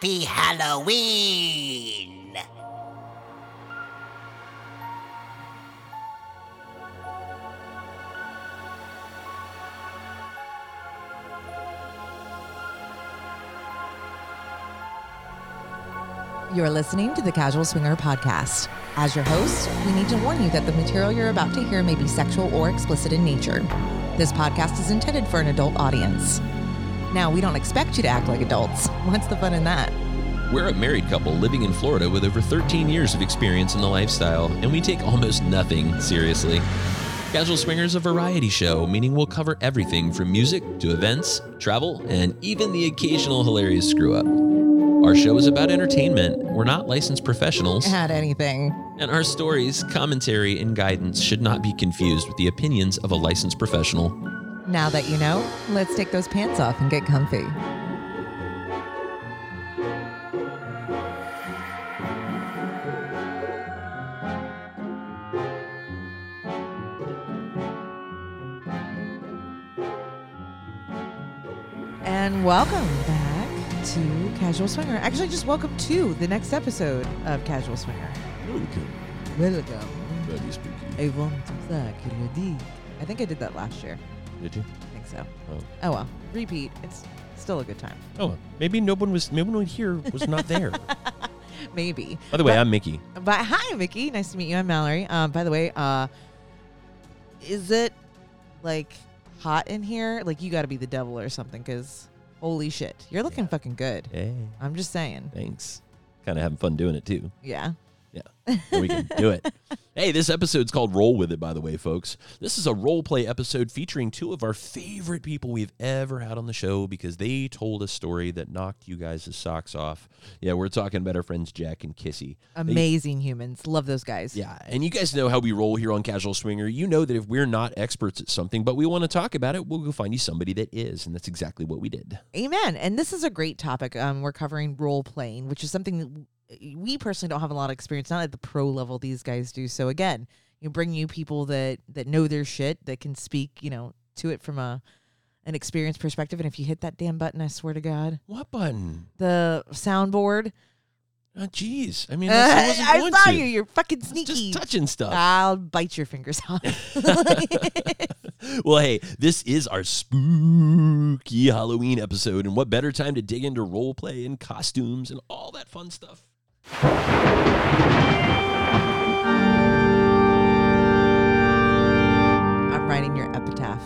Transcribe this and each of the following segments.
Happy Halloween! You're listening to the Casual Swinger Podcast. As your host, we need to warn you that the material you're about to hear may be sexual or explicit in nature. This podcast is intended for an adult audience. Now, we don't expect you to act like adults. What's the fun in that? We're a married couple living in Florida with over 13 years of experience in the lifestyle, and we take almost nothing seriously. Casual Swinger is a variety show, meaning we'll cover everything from music to events, travel, and even the occasional hilarious screw up. Our show is about entertainment. We're not licensed professionals, Had anything. and our stories, commentary, and guidance should not be confused with the opinions of a licensed professional. Now that you know, let's take those pants off and get comfy. And welcome back to Casual Swinger. Actually, just welcome to the next episode of Casual Swinger. Welcome. welcome. I want to suck your dick. I think I did that last year. Did you? I think so. Oh. Oh well, repeat. It's still a good time. Oh, maybe no one was. Maybe no one here was not there. Maybe. By the way, But- I'm Mickey. But hi, Mickey. Nice to meet you. I'm Mallory. Um, by the way, uh, is it like hot in here? Like you got to be the devil or something? Because holy shit, you're looking fucking good. Hey, I'm just saying. thanks. Kind of having fun doing it too. Yeah. We can do it. Hey, this episode's called Roll With It, by the way, folks. This is a role play episode featuring two of our favorite people we've ever had on the show because they told a story that knocked you guys' socks off. Yeah, we're talking about our friends Jack and Kissy. They- Amazing humans. Love those guys. yeah, and you guys know how we roll here on Casual Swinger. You know that if we're not experts at something, but we want to talk about it, we'll go find you somebody that is, and that's exactly what we did. Amen. And this is a great topic. Um, we're covering role playing, which is something we personally don't have a lot of experience, not at the pro level these guys do. So again, you bring you people that that know their shit, that can speak, you know, to it from a an experience perspective. And if you hit that damn button, I swear to God, What button? the soundboard. Oh, jeez. I mean, I wasn't going saw to. you. You're fucking sneaky. Just touching stuff. I'll bite your fingers off. well, hey, this is our spooky Halloween episode, and what better time to dig into role play and costumes and all that fun stuff? I'm writing your epitaph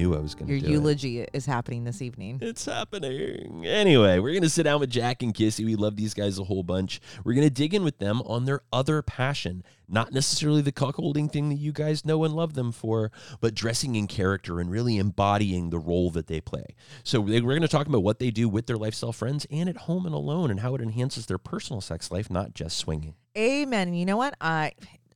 knew I was going to Your do it. eulogy is happening this evening. It's happening. Anyway, we're going to sit down with Jack and Kissy. We love these guys a whole bunch. We're going to dig in with them on their other passion, not necessarily the cuckolding thing that you guys know and love them for, but dressing in character and really embodying the role that they play. So we're going to talk about what they do with their lifestyle friends and at home and alone and how it enhances their personal sex life, not just swinging. Amen. And you know what? I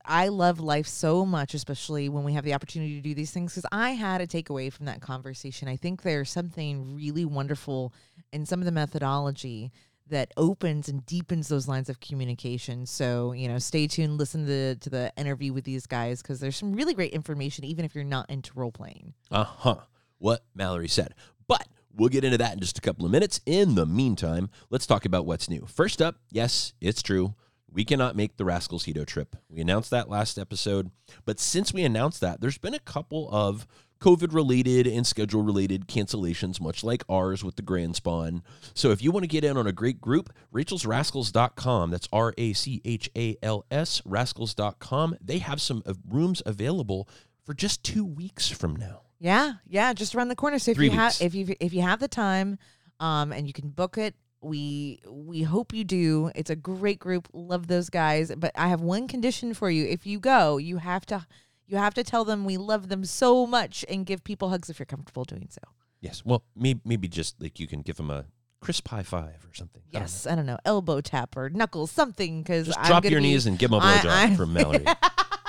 I love life so much, especially when we have the opportunity to do these things. Because I had a takeaway from that conversation. I think there's something really wonderful in some of the methodology that opens and deepens those lines of communication. So you know, stay tuned, listen to to the interview with these guys because there's some really great information, even if you're not into role playing. Uh huh. What Mallory said. But we'll get into that in just a couple of minutes. In the meantime, let's talk about what's new. First up, yes, it's true. We cannot make the Rascals Hedo trip. We announced that last episode. But since we announced that, there's been a couple of COVID related and schedule related cancellations, much like ours with the Grand Spawn. So if you want to get in on a great group, rachelsrascals.com, that's R A C H A L S, rascals.com, they have some uh, rooms available for just two weeks from now. Yeah, yeah, just around the corner. So if Three you have if you if you have the time, um, and you can book it, we we hope you do. It's a great group. Love those guys. But I have one condition for you. If you go, you have to you have to tell them we love them so much and give people hugs if you're comfortable doing so. Yes. Well, maybe, maybe just like you can give them a crisp high five or something. I don't know. Yes, I don't know, elbow tap or knuckles, something. Because drop your be- knees and give them a blowjob from Mallory.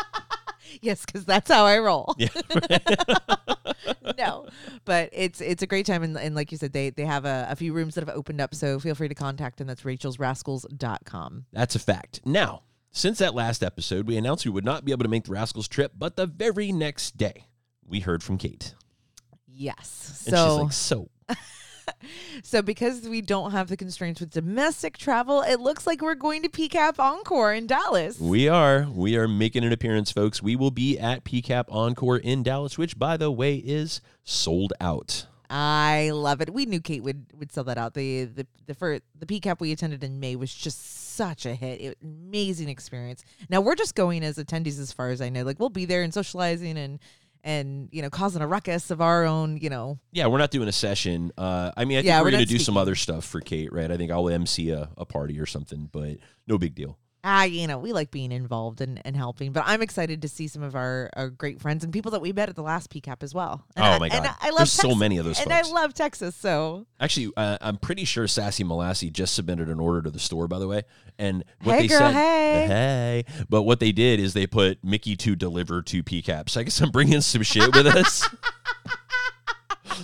yes, because that's how I roll. yeah. no, but it's it's a great time, and, and like you said, they they have a, a few rooms that have opened up. So feel free to contact them. That's rachelsrascals.com. That's a fact. Now, since that last episode, we announced we would not be able to make the Rascals trip, but the very next day, we heard from Kate. Yes. And So she's like, so so because we don't have the constraints with domestic travel, it looks like we're going to PCAP Encore in Dallas. We are. We are making an appearance, folks. We will be at PCAP Encore in Dallas, which, by the way, is sold out. I love it. We knew Kate would would sell that out. The the the for the PCAP we attended in May was just such a hit. It, amazing experience. Now we're just going as attendees, as far as I know. Like we'll be there and socializing and and you know causing a ruckus of our own. You know. Yeah, we're not doing a session. Uh, I mean, I think Yeah, we're, we're going to not do some other stuff for Kate, right? I think I'll MC a, a party or something, but no big deal. Ah, you know, we like being involved and, and helping, but I'm excited to see some of our, our great friends and people that we met at the last PCAP as well. And Oh I- my and God. I love There's so many of those and folks. I love Texas. So Actually, uh, I'm pretty sure Sassy Molassie just submitted an order to the store, by the way. And what Hey, they girl, said, hey. hey, but what they did is they put Mickey to deliver to PCAP. So I guess I'm bringing some shit with us.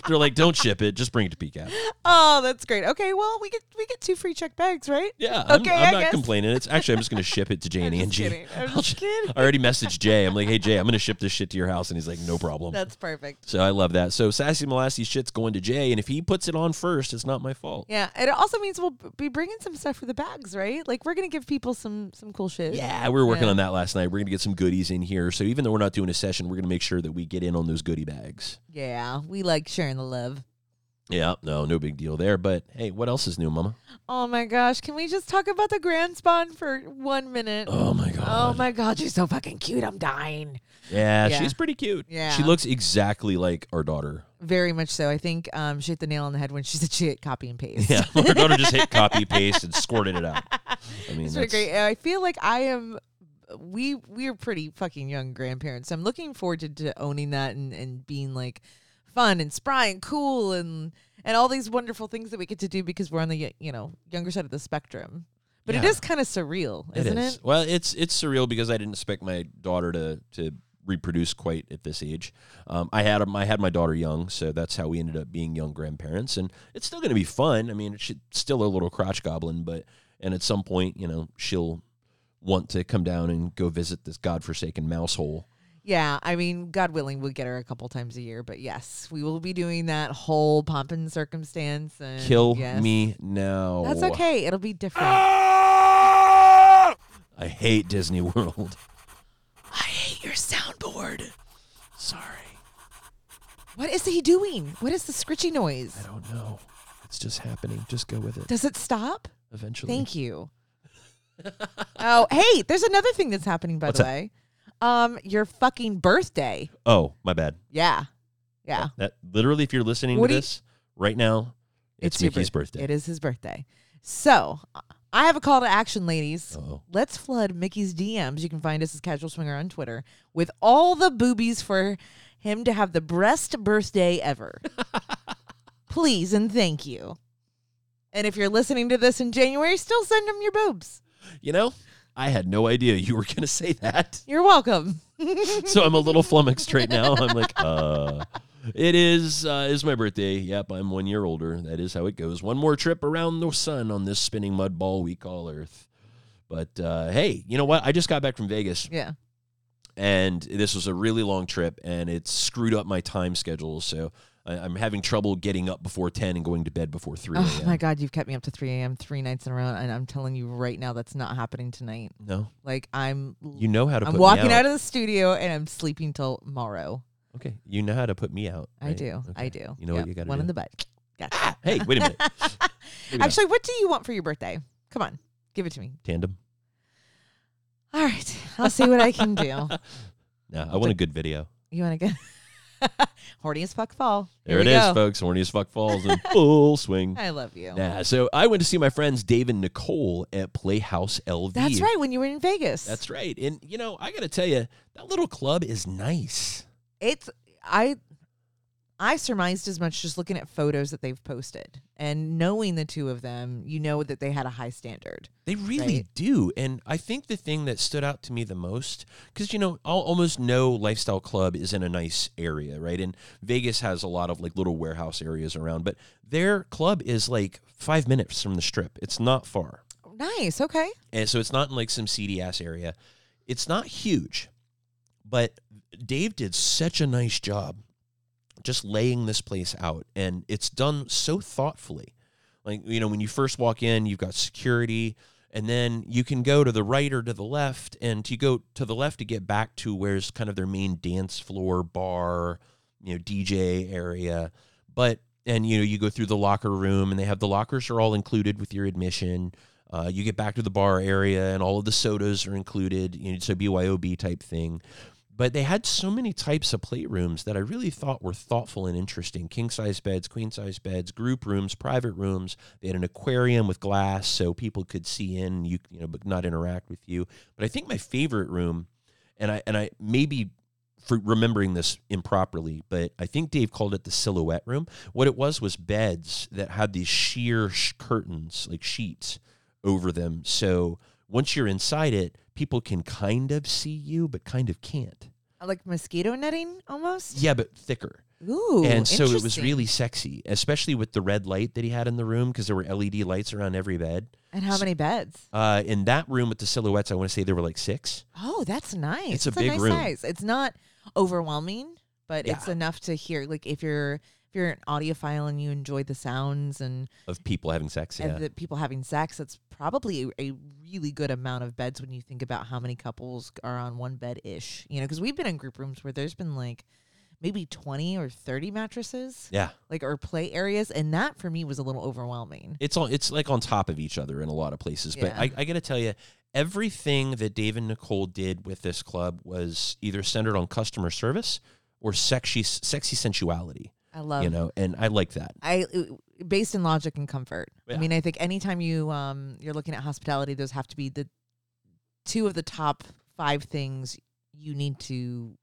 They're like, don't ship it, just bring it to PCAP. oh, that's great. Okay, well we get we get two free check bags, right? Yeah, I'm, Okay, I'm I not guess. complaining. It's actually I'm just gonna ship it to Jay and Angie. kidding. I'm I'll just kidding. I already messaged Jay. I'm like, hey Jay, I'm gonna ship this shit to your house, and he's like, no problem. That's perfect. so I love that. So Sassy Molassie shit's going to Jay, and if he puts it on first, it's not my fault. Yeah, and it also means we'll be bringing some stuff for the bags, right? Like we're gonna give people some some cool shit. Yeah, we were working Yeah. on that last night. We're gonna get some goodies in here. So even though we're not doing a session, we're gonna make sure that we get in on those goodie bags. Yeah, we like sharing the love. Yeah, no, no big deal there. But hey, what else is new, Mama? Oh my gosh, can we just talk about the grand spawn for one minute? Oh my god. Oh my god, she's so fucking cute. I'm dying. Yeah, Yeah. she's pretty cute. Yeah. She looks exactly like our daughter. Very much so. I think um, she hit the nail on the head when she said she hit copy and paste. Yeah, our daughter just hit copy paste and squirted it out. I mean, really that's, great. I feel like I am. We we are pretty fucking young grandparents. I'm looking forward to, to owning that and, and being like fun and spry and cool and and all these wonderful things that we get to do because we're on the you know younger side of the spectrum. But it Yeah. is kind of surreal, isn't is. it? Well, it's it's surreal because I didn't expect my daughter to to reproduce quite at this age. Um, I had I had my daughter young, so that's how we ended up being young grandparents, and it's still going to be fun. I mean, she's still a little crotch goblin, but and at some point, you know, she'll want to come down and go visit this godforsaken mouse hole. Yeah, I mean, God willing, we'll get her a couple times a year. But yes, we will be doing that whole pomp and circumstance. And Kill yes. me now. That's okay. It'll be different. Ah! I hate Disney World. I hate your soundboard. Sorry, What is he doing? What is the scritchy noise? I don't know. It's just happening. Just go with it. Does it stop? Eventually. Thank you. oh, hey, there's another thing that's happening by What's the that? way. Um, your fucking birthday. Oh, my bad. Yeah. Yeah. That literally, if you're listening What to do you- this right now, it's, your Mickey's birth- birthday. It is his birthday. So I have a call to action, ladies. Oh, Let's flood Mickey's DMs. You can find us as Casual Swinger on Twitter with all the boobies for him to have the best birthday ever. Please and thank you. And if you're listening to this in January, still send him your boobs. you know, I had no idea you were going to say that. You're welcome. so I'm a little flummoxed right now. I'm like, uh, it is uh, is my birthday. Yep, I'm one year older. That is how it goes. One more trip around the sun on this spinning mud ball we call Earth. But uh, hey, you know what? I just got back from Vegas, yeah. and this was a really long trip, and it screwed up my time schedule. So I'm having trouble getting up before ten and going to bed before 3 a.m. my God, you've kept me up to 3 a.m. three nights in a row. And I'm telling you right now, that's not happening tonight. No, Like, I'm. you know how to. I'm put walking me out. out of the studio and I'm sleeping till tomorrow. Okay, you know how to put me out. I right? do. I do. You know Yep, what you got to One do. in the butt. Gotcha. Ah, hey, wait a minute. Actually, what do you want for your birthday? Come on, give it to me. tandem. All right, I'll see what I can do. No, I want a good video. You want to get horny as fuck fall? There Here it is, go. folks. Horny as fuck falls in full swing. I love you. Yeah, so I went to see my friends Dave and Nicole at Playhouse LV. That's right. When you were in Vegas, That's right. And you know, I got to tell you, that little club is nice. it's I. I surmised as much just looking at photos that they've posted and knowing the two of them. You know that they had a high standard. They really Right. do. And I think the thing that stood out to me the most, because, you know, al- almost no lifestyle club is in a nice area, right? And Vegas has a lot of like little warehouse areas around, but their club is like five minutes from the strip. It's not far. Nice. Okay. And so it's not in like some seedy ass area. It's not huge, but Dave did such a nice job just laying this place out and it's done so thoughtfully. Like you know when you first walk in you've got security and then you can go to the right or to the left and you go to the left to get back to where's kind of their main dance floor bar you know dj area. But and you know you go through the locker room and they have the lockers are all included with your admission. Uh, you get back to the bar area and all of the sodas are included you know, a byob type thing but they had so many types of playrooms that I really thought were thoughtful and interesting. King size beds, queen size beds, group rooms, private rooms. They had an aquarium with glass so people could see in, you you know, but not interact with you. But I think my favorite room, and I and I maybe for remembering this improperly, but I think Dave called it the silhouette room. What it was was beds that had these sheer sh- curtains, like sheets, over them. So once you're inside it, people can kind of see you, but kind of can't. Like mosquito netting almost? Yeah, but thicker. Ooh. and so it was really sexy, especially with the red light that he had in the room because there were LED lights around every bed. And how many beds? Uh, in that room with the silhouettes, I want to say there were like six. Oh, that's nice. It's a big nice room. size. It's not overwhelming, but it's enough to hear. Like if you're if you're an audiophile and you enjoy the sounds and, Of people having sex, yeah. and the people having sex, that's probably a, really good amount of beds when you think about how many couples are on one bed ish. You know, because we've been in group rooms where there's been like maybe twenty or thirty mattresses, yeah, like or play areas, and that for me was a little overwhelming. it's all it's like on top of each other in a lot of places. But Yeah. I, I got to tell you, everything that Dave and Nicole did with this club was either centered on customer service or sexy sexy sensuality. I love you know, and I like that. I uh, based in logic and comfort. Yeah. I mean, I think anytime you um you're looking at hospitality, those have to be the two of the top five things you need to,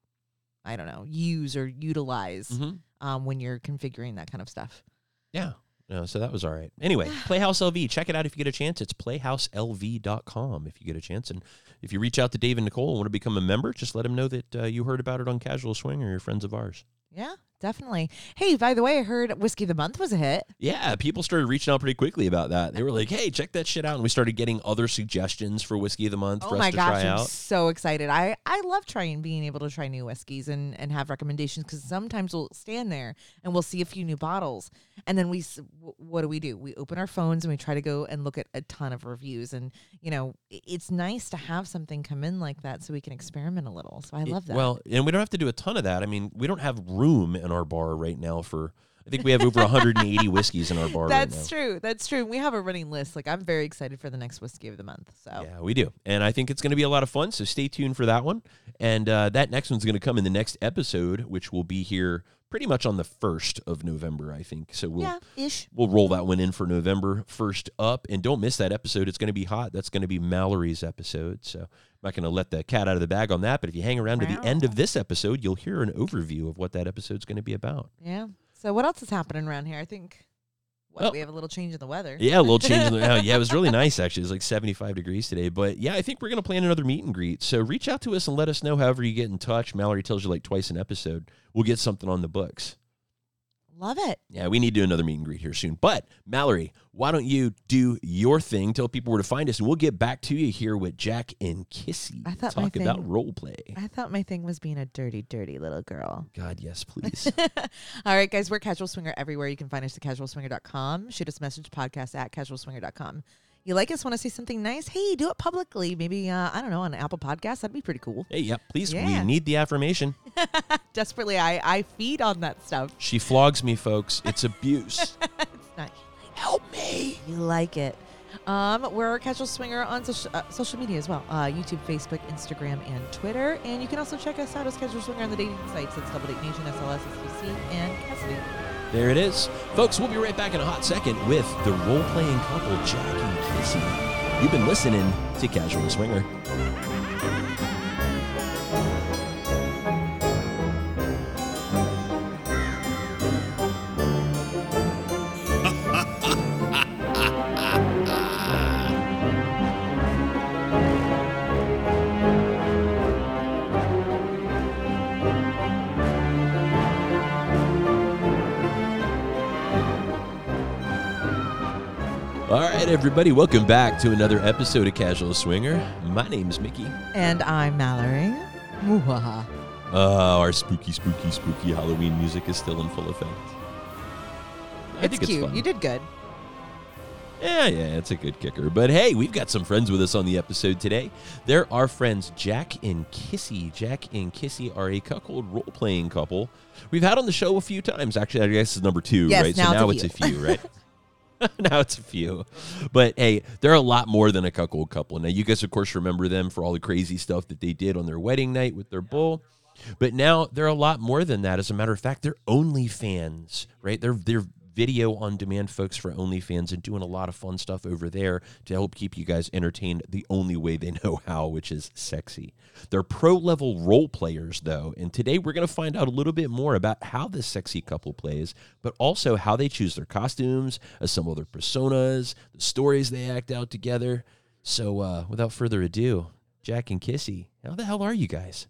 I don't know, use or utilize Mm-hmm. um when you're configuring that kind of stuff. Yeah. No, so that was all right. Anyway, Playhouse LV, check it out if you get a chance. It's playhouselv.com if you get a chance. And if you reach out to Dave and Nicole and want to become a member, just let them know that uh, you heard about it on Casual Swing or you're friends of ours. Yeah, definitely. Hey, by the way, I heard Whiskey of the Month was a hit. Yeah, people started reaching out pretty quickly about that. They were like, hey, check that shit out. And we started getting other suggestions for Whiskey of the Month Oh for us my to gosh, try I'm out. so excited. I, I love trying being able to try new whiskeys and, and have recommendations because sometimes we'll stand there and we'll see a few new bottles. And then we, what do we do? We open our phones and we try to go and look at a ton of reviews. And, you know, it's nice to have something come in like that so we can experiment a little. So I love that. Well, and we don't have to do a ton of that. I mean, we don't have room in our bar right now for, I think we have over 180 whiskeys in our bar right now. that's true. That's true. We have a running list. Like, I'm very excited for the next whiskey of the month. So, Yeah, we do. And I think it's going to be a lot of fun. So stay tuned for that one. And uh, that next one's going to come in the next episode, which will be here pretty much on the 1st of November, I think. So we'll. yeah, ish. We'll roll that one in for November first up, and don't miss that episode. It's going to be hot. That's going to be Mallory's episode. So I'm not going to let the cat out of the bag on that. But if you hang around to the end of this episode, you'll hear an overview of what that episode's going to be about. Yeah. So, what else is happening around here? I think what, Well- we have a little change in the weather. Yeah, a little change in the oh, yeah, it was really nice actually. It was like 75 degrees today. But yeah, I think we're gonna plan another meet and greet. So reach out to us and let us know however you get in touch. Mallory tells you like twice an episode. We'll get something on the books. Love it. Yeah, we need to do another meet and greet here soon. But Mallory, why don't you do your thing? Tell people where to find us, and we'll get back to you here with Jack and Kissy. I thought my talk about thing- role play. I thought my thing was being a dirty, dirty little girl. God, yes, please. All right, guys, we're Casual Swinger everywhere. You can find us at casualswinger.com. Shoot us a message, podcast at casualswinger.com. You like us, want to say something nice? Hey, do it publicly. Maybe, uh, I don't know, on Apple Podcast. That'd be pretty cool. hey, yeah, please. We need the affirmation. Desperately, I, I feed on that stuff. She flogs me, folks. It's abuse. It's not. Help me. You like it. Um, we're a Casual Swinger on social, uh, social media as well uh, YouTube, Facebook, Instagram, and Twitter. And you can also check us out as Casual Swinger on the dating sites. It's Double Date Nation, SLS, SDC, and Kasidie. There it is. Folks, we'll be right back in a hot second with the role playing couple, Jack and Kissy. You've been listening to Casual Swinger. Right, everybody, welcome back to another episode of Casual Swinger. My name's Mickey. And I'm Mallory. Mwah. Uh, our spooky, spooky, spooky Halloween music is still in full effect. I it's think cute. fun. you did good. Yeah, yeah, it's a good kicker. But hey, we've got some friends with us on the episode today. They're our friends Jack and Kissy. Jack and Kissy are a cuckold role playing couple. We've had on the show a few times. Actually, I guess it's number two, Yes, right? now so it's now a it's a few, right? now it's a few. But hey, they're a lot more than a cuckold couple. Now, you guys, of course, remember them for all the crazy stuff that they did on their wedding night with their bull. But now they're a lot more than that. As a matter of fact, they're OnlyFans, right? They're they're video on demand folks for OnlyFans and doing a lot of fun stuff over there to help keep you guys entertained the only way they know how, which is sexy. They're pro level role players, though, and today we're going to find out a little bit more about how this sexy couple plays, but also how they choose their costumes, assemble their personas, the stories they act out together. So, uh, without further ado, Jack and Kissy, how the hell are you guys?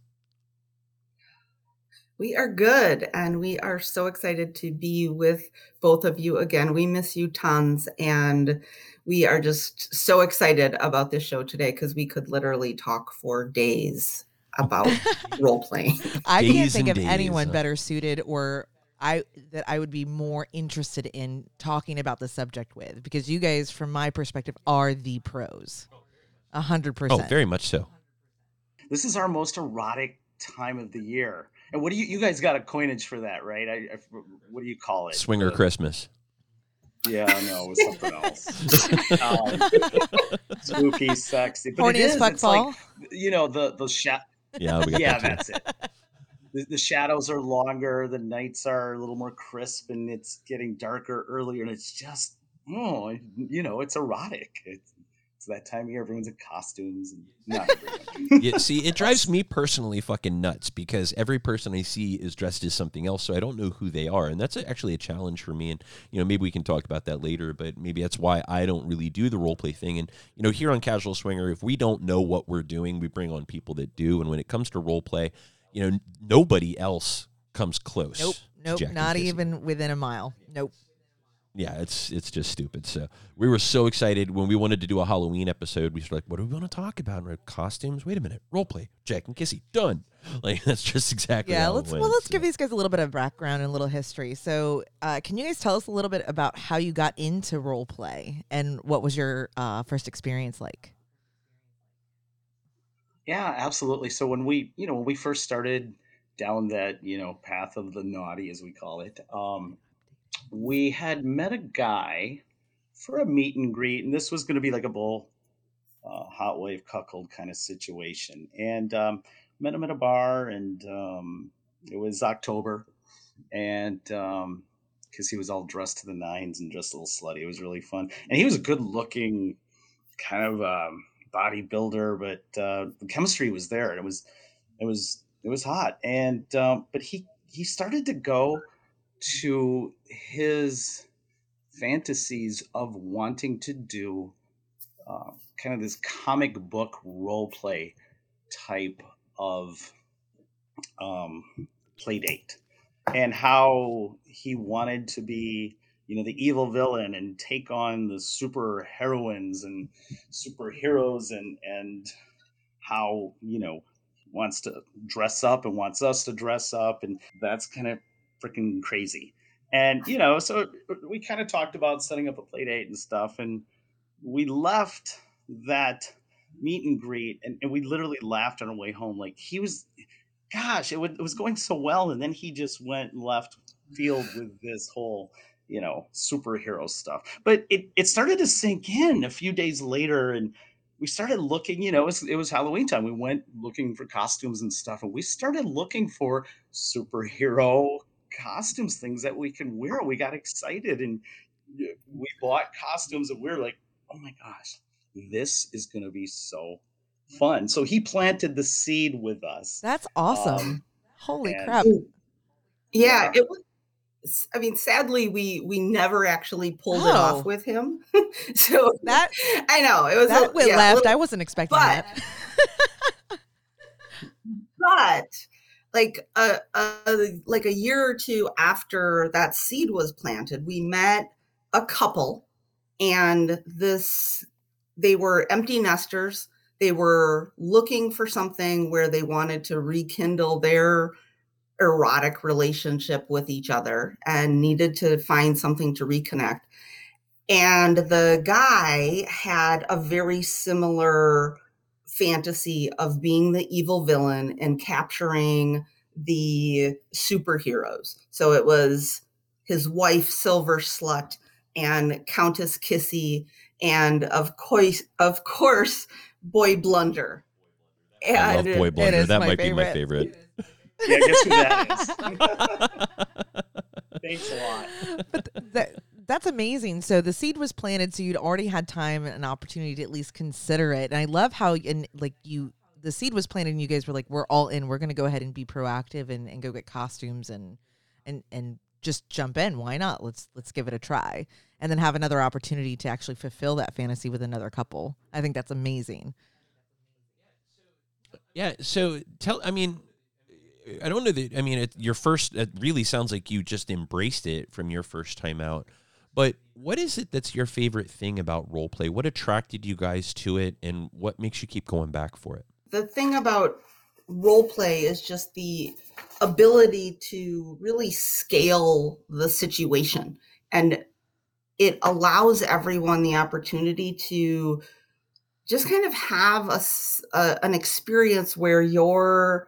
We are good, and we are so excited to be with both of you again. We miss you tons, and we are just so excited about this show today because we could literally talk for days about role playing. I can't think of days, anyone better suited or I that I would be more interested in talking about the subject with because you guys, from my perspective, are the pros. A hundred Oh, percent. Oh, very much so. This is our most erotic time of the year. And what do you you guys got a coinage for that, right? I, I what do you call it? Swinger The- Christmas. Yeah, no, it was something else. um, spooky, sexy, but Horny it as is. It's like you know the the sha- Yeah, we got yeah, that that's it. The, the shadows are longer, the nights are a little more crisp, and it's getting darker earlier, and it's just oh, you know, it's erotic. It's, it's that time of year. Everyone's in costumes, and not yeah, see, it drives me personally fucking nuts because every person I see is dressed as something else, so I don't know who they are, and that's actually a challenge for me. And you know, maybe we can talk about that later, but maybe that's why I don't really do the role play thing. And you know, here on Casual Swinger, if we don't know what we're doing, we bring on people that do. And when it comes to role play, you know, n- nobody else comes close. Nope. Nope. Jack Not even within a mile. Nope. Yeah, it's it's just stupid. So we were so excited when we wanted to do a Halloween episode. We were like, "What do we want to talk about?" And we're like, costumes. Wait a minute, role play. Jack and Kissy, done. Like that's just exactly. Yeah, how let's well went, let's so. give these guys a little bit of background and a little history. So, uh, can you guys tell us a little bit about how you got into role play and what was your uh, first experience like? Yeah, absolutely. So when we, you know, when we first started down that, you know, path of the naughty, as we call it, um, we had met a guy for a meet and greet, and this was going to be like a bull, uh, hotwife cuckold kind of situation. And um, met him at a bar, and um, it was October, and because he was all dressed to the nines and just a little slutty, it was really fun. And he was a good-looking kind of. Um, bodybuilder, but uh, the chemistry was there. and It was, it was, it was hot. And um, but he he started to go to his fantasies of wanting to do uh, kind of this comic book role play type of um, play date, and how he wanted to be you know the evil villain and take on the super heroines and superheroes and and how you know wants to dress up and wants us to dress up. And that's kind of freaking crazy. And you know so we kind of talked about setting up a play date and stuff and we left that meet and greet and, and we literally laughed on our way home. Like he was gosh it, would, it was going so well and then he just went and left field with this whole you know superhero stuff. But it, it started to sink in a few days later and we started looking you know it was, it was halloween time. We went looking for costumes and stuff and we started looking for superhero costumes things that we can wear we got excited and we bought costumes and we are like oh my gosh this is going to be so fun so he planted the seed with us That's awesome. Um, Holy and- crap. yeah, it was. I mean, sadly, we we never actually pulled it Oh. off with him. so That I know it was that a, went yeah, a left. little- I wasn't expecting but that. but like a, a like a year or two after that seed was planted we met a couple and this they were empty nesters they were looking for something where they wanted to rekindle their erotic relationship with each other and needed to find something to reconnect. And the guy had a very similar fantasy of being the evil villain and capturing the superheroes. So it was his wife, Silver Slut, and Countess Kissy, and of course, of course, Boy Blunder. And I love Boy Blunder. That might favorite. be my favorite. Yeah, guess who that is? Thanks a lot. But that, that's amazing. So the seed was planted, so you'd already had time and an opportunity to at least consider it. And I love how, and like you, the seed was planted, and you guys were like, "We're all in. We're going to go ahead and be proactive and, and go get costumes and and and just jump in. Why not? Let's let's give it a try." And then have another opportunity to actually fulfill that fantasy with another couple. I think that's amazing. Yeah. So tell. I mean, I don't know that. I mean, it, your first. It really sounds like you just embraced it from your first time out. But what is it that's your favorite thing about role play? What attracted you guys to it, and what makes you keep going back for it? The thing about role play is just the ability to really scale the situation, and it allows everyone the opportunity to just kind of have a, a an experience where your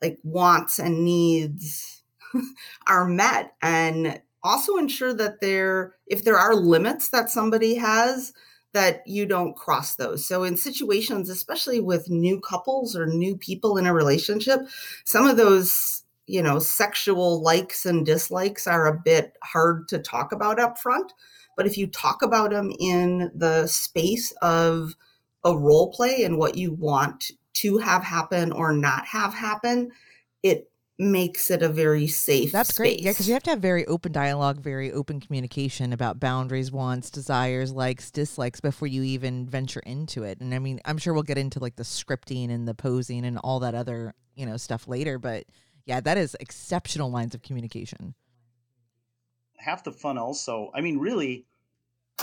like wants and needs are met and also ensure that there if there are limits that somebody has that you don't cross those. So in situations especially with new couples or new people in a relationship some of those you know sexual likes and dislikes are a bit hard to talk about up front but if you talk about them in the space of a role play and what you want to have happen or not have happen, it makes it a very safe that's space. great. Yeah because you have to have very open dialogue very open communication about boundaries wants desires likes dislikes before you even venture into it. And i mean i'm sure we'll get into like the scripting and the posing and all that other you know stuff later but yeah that is exceptional lines of communication. Half the fun also i mean really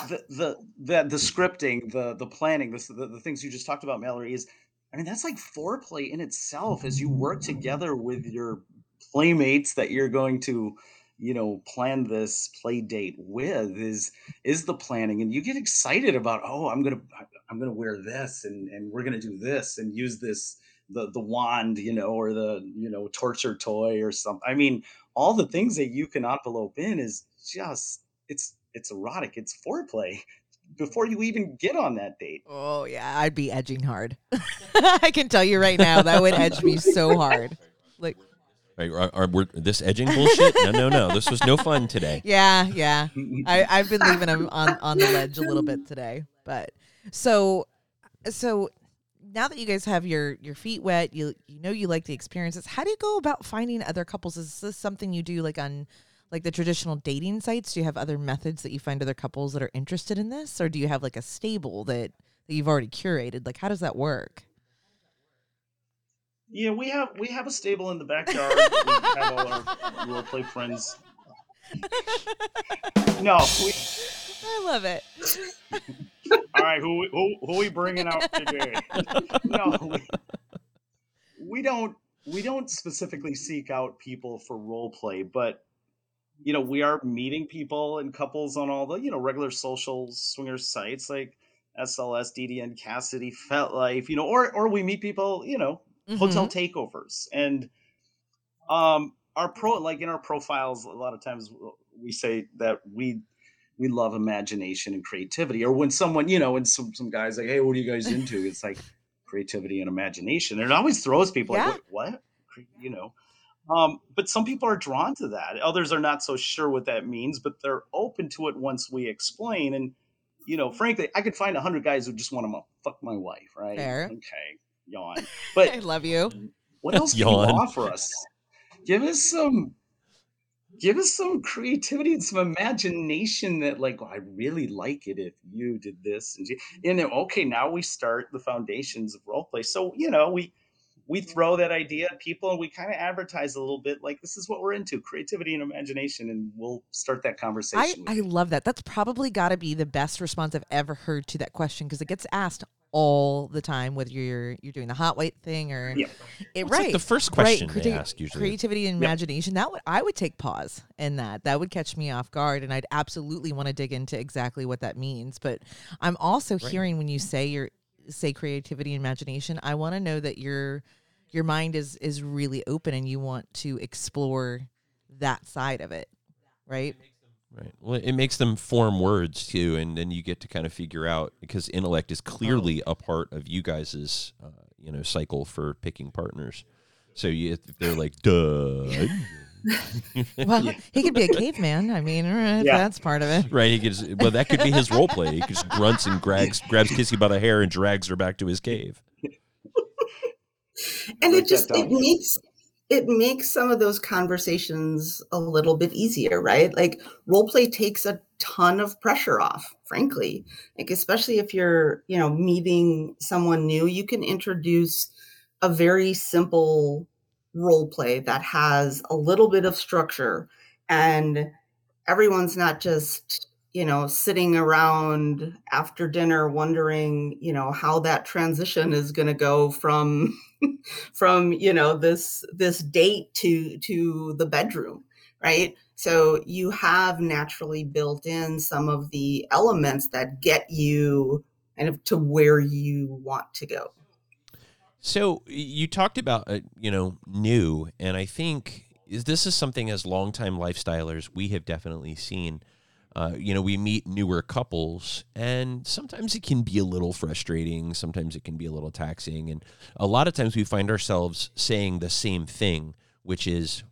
the the the, the scripting the the planning the, the, the things you just talked about mallory is i mean that's like foreplay in itself as you mm-hmm. work together with your playmates that you're going to you know plan this play date with is is the planning. And you get excited about oh i'm gonna i'm gonna wear this and and we're gonna do this and use this the the wand you know or the you know torture toy or something. I mean all the things that you can envelope in is just it's it's erotic. It's foreplay before you even get on that date. Oh yeah, I'd be edging hard. I can tell you right now that would edge me so hard. Like Are, are, are we this edging bullshit? No, no, no. This was no fun today. Yeah, yeah. I, I've been leaving him on, on the ledge a little bit today. But so so now that you guys have your your feet wet, you you know you like the experiences. How do you go about finding other couples? Is this something you do like on like the traditional dating sites? Do you have other methods that you find other couples that are interested in this, or do you have like a stable that that you've already curated? Like, how does that work? Yeah, we have we have a stable in the backyard. we have all our role play friends. no, we. I love it. all right, who who who are we bringing out today? no, we, we don't we don't specifically seek out people for role play, but you know, we are meeting people and couples on all the, you know, regular social swinger sites like SLS, DDN, Kasidie, FetLife, you know, or or we meet people, you know, mm-hmm. hotel takeovers. And um our pro like in our profiles a lot of times we say that we we love imagination and creativity or when someone you know and some some guys like hey what are you guys into it's like creativity and imagination and it always throws people yeah. like what you know um, but some people are drawn to that. Others are not so sure what that means, but they're open to it once we explain. And you know, frankly, I could find a hundred guys who just want to fuck my wife, right? Fair. Okay, yawn. But I love you. What else can you offer us? Give us some. Give us some creativity and some imagination that, like, oh, I really like it if you did this, and you know, okay, now we start the foundations of role play. So you know, we we throw that idea at people and we kind of advertise a little bit like this is what we're into creativity and imagination and we'll start that conversation i, I love that that's probably got to be the best response i've ever heard to that question because it gets asked all the time, whether you're you're doing the hotwife thing or Yeah. it, What's, like, right. the first right, question they creati- ask usually. creativity and Yep. imagination that would i would take pause in that that would catch me off guard and i'd absolutely want to dig into exactly what that means but i'm also Right. hearing when you say your say creativity and imagination i want to know that your your mind is is really open and you want to explore that side of it right Right. Well, it makes them form words too, and then you get to kind of figure out because intellect is clearly a part of you guys' uh, you know cycle for picking partners. So you, if they're like, duh. well he could be a caveman i mean uh, Yeah. that's part of it Right, he gets well. That could be his role play. He just grunts and grabs grabs Kissy by the hair and drags her back to his cave. And it just it makes it makes some of those conversations a little bit easier right? Like role play takes a ton of pressure off frankly. Like especially if you're you know meeting someone new you can introduce a very simple role play that has a little bit of structure and everyone's not just you know sitting around after dinner wondering you know how that transition is going to go from from you know this this date to to the bedroom right so you have naturally built in some of the elements that get you kind of to where you want to go So you talked about uh, you know new, and I think is this is something as longtime lifestylers we have definitely seen. Uh, you know, we meet newer couples, and sometimes it can be a little frustrating. Sometimes it can be a little taxing, and a lot of times we find ourselves saying the same thing, which is,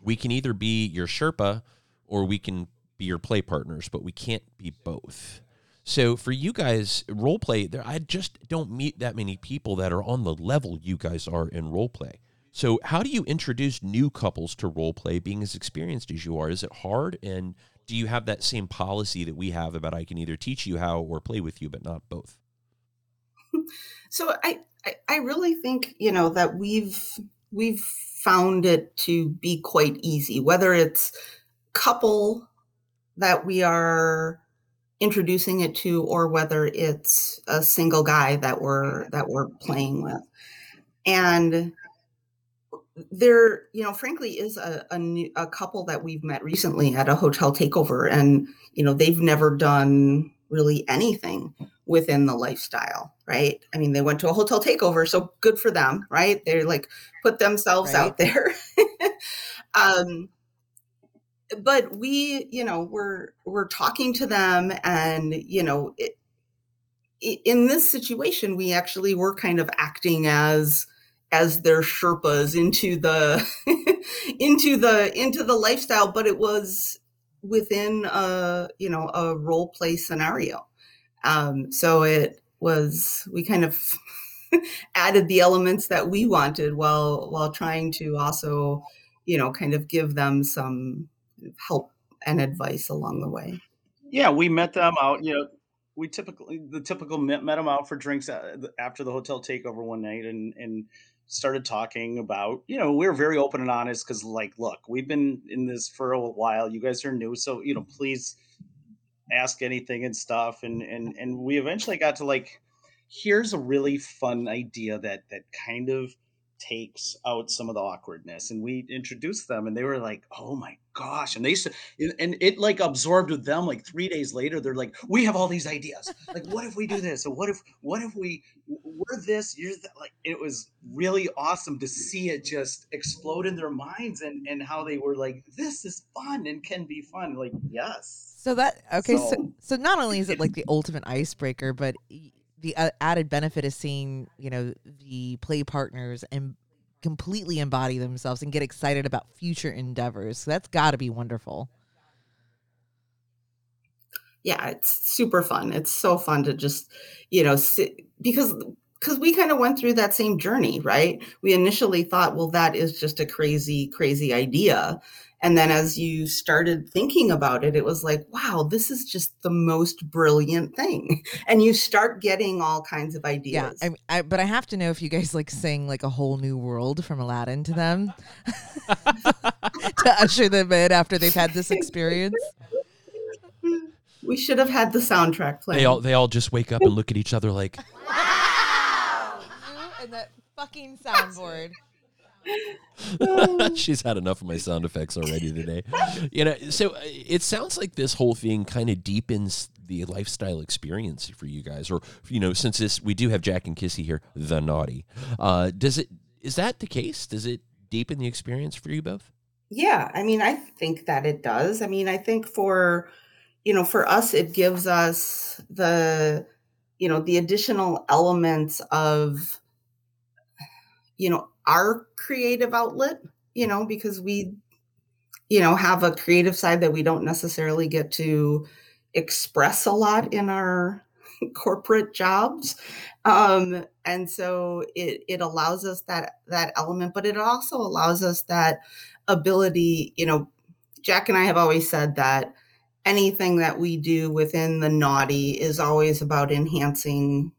we can either be your Sherpa or we can be your play partners, but we can't be both. So for you guys, role play, there I just don't meet that many people that are on the level you guys are in role play. So how do you introduce new couples to role play being as experienced as you are? Is it hard? And do you have that same policy that we have about I can either teach you how or play with you, but not both? so I, I i really think you know that we've we've found it to be quite easy whether it's couple that we are introducing it to or whether it's a single guy that we're mm-hmm. that we're playing with and there you know frankly is a, a new a couple that we've met recently at a hotel takeover and you know they've never done really anything within the lifestyle right? I mean they went to a hotel takeover so good for them right? They're like put themselves out there. Um but we you know we're we're talking to them and you know it, in this situation we actually were kind of acting as as their sherpas into the into the into the lifestyle but it was within a you know a role play scenario um so it was we kind of added the elements that we wanted while while trying to also you know kind of give them some help and advice along the way Yeah, we met them out. You know, we typically the typical met, met them out for drinks uh, after the hotel takeover one night, and and started talking about. You know, we are very open and honest because, like, look, we've been in this for a while. You guys are new, so you know, please ask anything and stuff. And and and we eventually got to like, here's a really fun idea that that kind of takes out some of the awkwardness and we introduced them and they were like oh my gosh and they s- and and it like absorbed with them like three days later they're like we have all these ideas. Like what if we do this? Or what if what if we we're this you're that like it was really awesome to see it just explode in their minds and and how they were like this is fun and can be fun. Like yes. So that okay, so So- so not only is it like the ultimate icebreaker, but the added benefit is seeing you know the play partners and completely embody themselves and get excited about future endeavors. So that's got to be wonderful. yeah it's super fun it's so fun to just you know sit because because we kind of went through that same journey right we initially thought well that is just a crazy crazy idea and then as you started thinking about it it was like wow this is just the most brilliant thing and you start getting all kinds of ideas Yeah, I, I but I have to know if you guys like sing like a whole new world from Aladdin to them to usher them in after they've had this experience. we should have had the soundtrack playing. They all they all just wake up and look at each other like, You and that fucking soundboard. She's had enough of my sound effects already today. You know, so uh, it sounds like this whole thing kind of deepens the lifestyle experience for you guys, or you know, since this we do have Jack and Kissy here, the naughty. Uh, does it is that the case? Does it deepen the experience for you both? Yeah, I mean, I think that it does. I mean, I think for you know, for us, it gives us the you know the additional elements of you know our creative outlet you know because we you know have a creative side that we don't necessarily get to express a lot in our corporate jobs. Um and so it it allows us that that element but it also allows us that ability you know jack and i have always said that anything that we do within the naughty is always about enhancing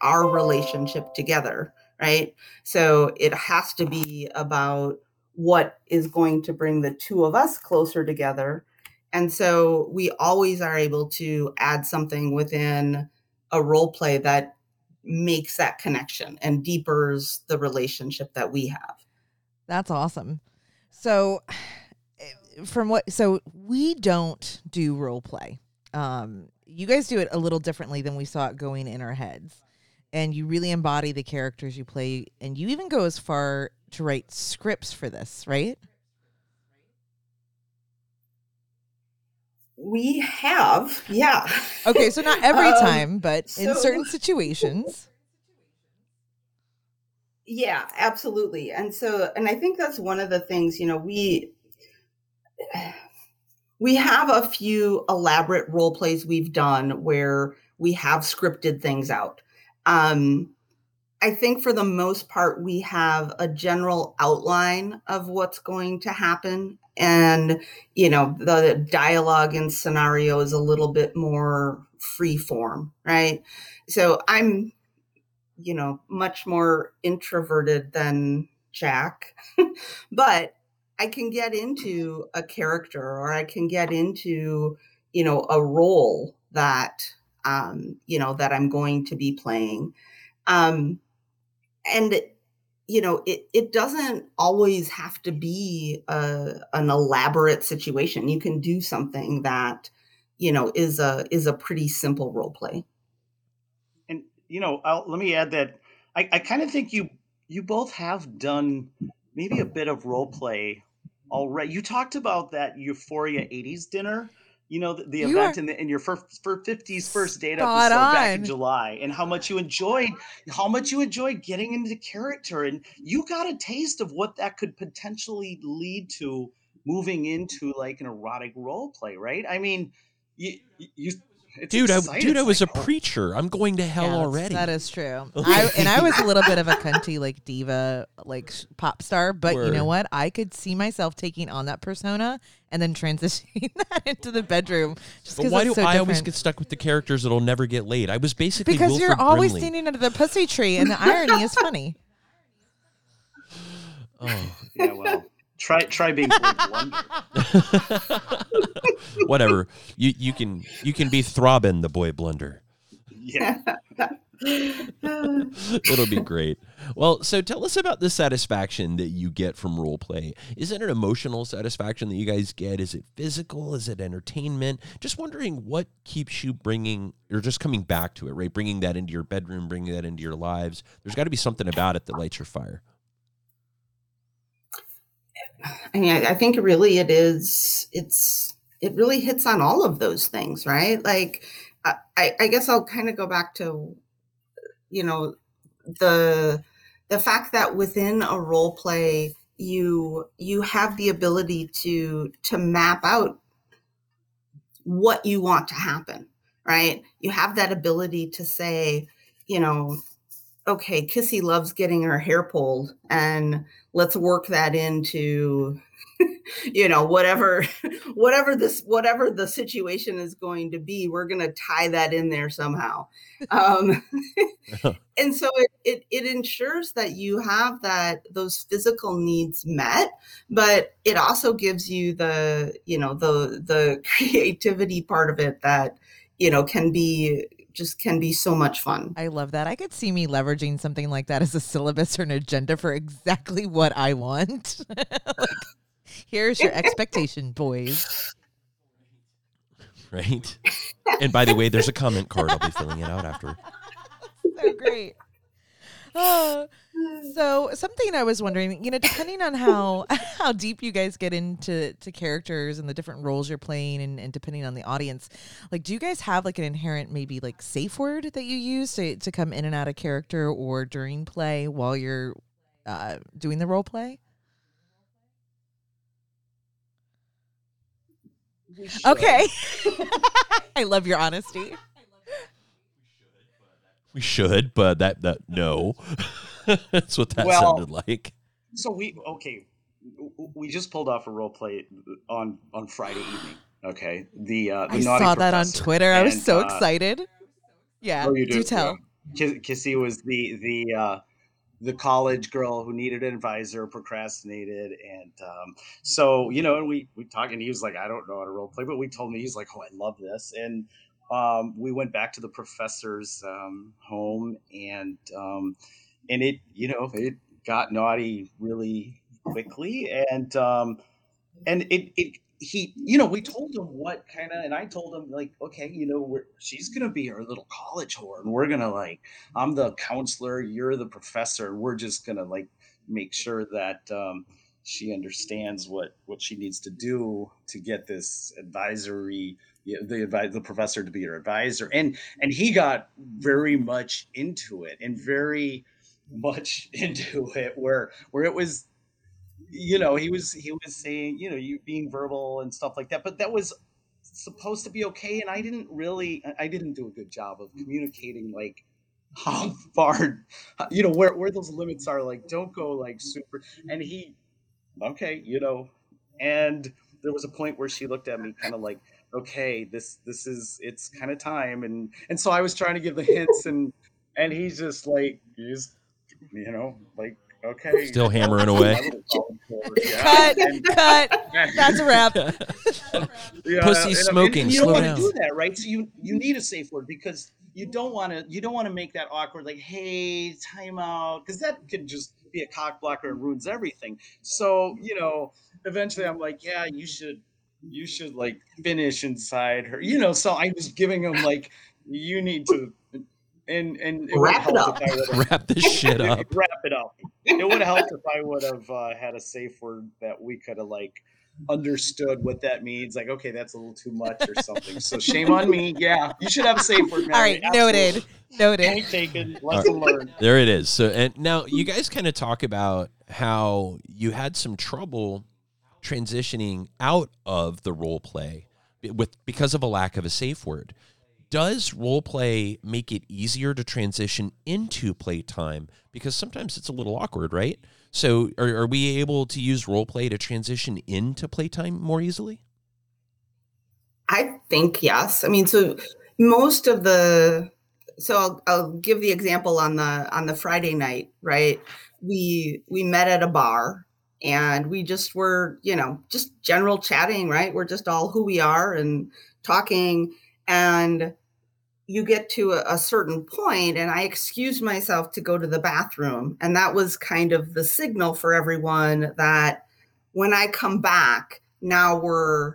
our relationship together right so it has to be about what is going to bring the two of us closer together and so we always are able to add something within a role play that makes that connection and deepers the relationship that we have. That's awesome. So from what so we don't do role play. Um you guys do it a little differently than we saw it going in our heads. And you really embody the characters you play and you even go as far to write scripts for this, right? We have, yeah. Okay, so not every Um, time, but in certain situations. Yeah, absolutely. And so and I think that's one of the things, you know, we we have a few elaborate role plays we've done where we have scripted things out. Um I think for the most part we have a general outline of what's going to happen and you know the dialogue and scenario is a little bit more free form, right? So I'm you know, much more introverted than Jack, but I can get into a character or I can get into, you know, a role that, um, you know, that I'm going to be playing. Um, and, you know, it, it doesn't always have to be a, an elaborate situation. You can do something that, you know, is a, is a pretty simple role play. and you know I'll, let me add that i, I kind of think you you both have done maybe a bit of role play already you talked about that euphoria 80s dinner you know the, the You event in, the, in your first for 50s first date episode back in july and how much you enjoyed how much you enjoyed getting into character and you got a taste of what that could potentially lead to moving into like an erotic role play right? I mean you, you it's Dude, I, exciting. dude, I It's was a like, oh, preacher. I'm going to hell Yeah, already. That is true. I, and I was a little bit of a cunty, like diva, like pop star. But you know what? I could see myself taking on that persona and then transitioning that into the bedroom. Just but why do so I always get stuck with the characters that'll never get laid? I was basically Because Wilford you're always Brimley. standing under the pussy tree, and the irony is funny. Oh. yeah well try try being Boy Blunder. Whatever. You you can you can be throbbing the boy blunder. yeah It'll be great. Well, so tell us about the satisfaction that you get from role play. Is it an emotional satisfaction that you guys get? Is it physical? Is it entertainment? Just wondering what keeps you bringing or just coming back to it, right? Bringing that into your bedroom, bringing that into your lives. There's got to be something about it that lights your fire. I mean, I, I think really it is, it's, it really hits on all of those things, right? Like, I, I I guess I'll kind of go back to, you know, the, the fact that within a role play, you, you have the ability to, to map out what you want to happen, right? You have that ability to say, you know, okay, Kissy loves getting her hair pulled, and let's work that into, you know, whatever, whatever this, whatever the situation is going to be, we're going to tie that in there somehow. Um, and so it, it it ensures that you have that those physical needs met, but it also gives you the, you know, the the creativity part of it that you know, can be just can be so much fun. I love that. I could see me leveraging something like that as a syllabus or an agenda for exactly what I want. like, here's your expectation, boys. Right. And by the way, there's a comment card. I'll be filling it out after. so great. Oh, so something I was wondering, you know, depending on how how deep you guys get into to characters and the different roles you're playing and, and depending on the audience, like do you guys have like an inherent maybe like safe word that you use to, to come in and out of character or during play while you're uh, doing the role play? Okay. I love your honesty. We should, but that that no. That's what that Well- sounded like. So we okay. We just pulled off a role play on on Friday evening. Okay, the uh, the I naughty saw that on professor. Twitter. I was so uh, excited. Yeah, Oh, you do do tell. yeah. Ki- Kissy was the the uh, the college girl who needed an advisor, procrastinated, and um, so you know, and we we talked, and he was like, "I don't know how to role play," but we told me he's like, "Oh, I love this," and um, we went back to the professor's um, home, and um, and it you know it got naughty really quickly, and um, and it it he you know we told him what kind of and i told him like okay you know we're, she's gonna be our little college whore and we're gonna like i'm the counselor you're the professor and we're just gonna like make sure that um, she understands what what she needs to do to get this advisory the the professor to be her advisor and and he got very much into it and very much into it where where it was you know he was he was saying you know you being verbal and stuff like that but that was supposed to be okay and i didn't really I- didn't do a good job of communicating like how far you know where where those limits are like don't go like super and he okay you know and there was a point where she looked at me kind of like okay this this is it's kind of time and and so i was trying to give the hints and and he's just like he's you know like okay Still hammering away. Cut, And- cut. That's a wrap. yeah, Pussy and, smoking, And, you slow don't down. want to do that, right? So you you need a safe word because you don't want to you don't want to make that awkward like hey time out because that could just be a cock blocker and ruins everything. So you know eventually I'm like yeah you should you should like finish inside her you know so I was giving him like you need to and and it Wrap it up. if I would've- Wrap this shit up. wrap it up. It would have helped if I would have uh, had a safe word that we could have like understood what that means. Like, okay, that's a little too much or something. So shame on me. Yeah, you should have a safe word. All right, noted. Noted. Point taken. Lesson learned. There it is. So and now you guys kind of talk about how you had some trouble transitioning out of the role play with because of a lack of a safe word. Does role play make it easier to transition into playtime? Because sometimes it's a little awkward, right? So are, are we able to use role play to transition into playtime more easily? I think yes. I mean, so most of the so I'll, I'll give the example on the on the Friday night, right? We we met at a bar and we just were, you know, just general chatting, right? We're just all who we are and talking and you get to a, a certain point and I excused myself to go to the bathroom and that was kind of the signal for everyone that when I come back, now we're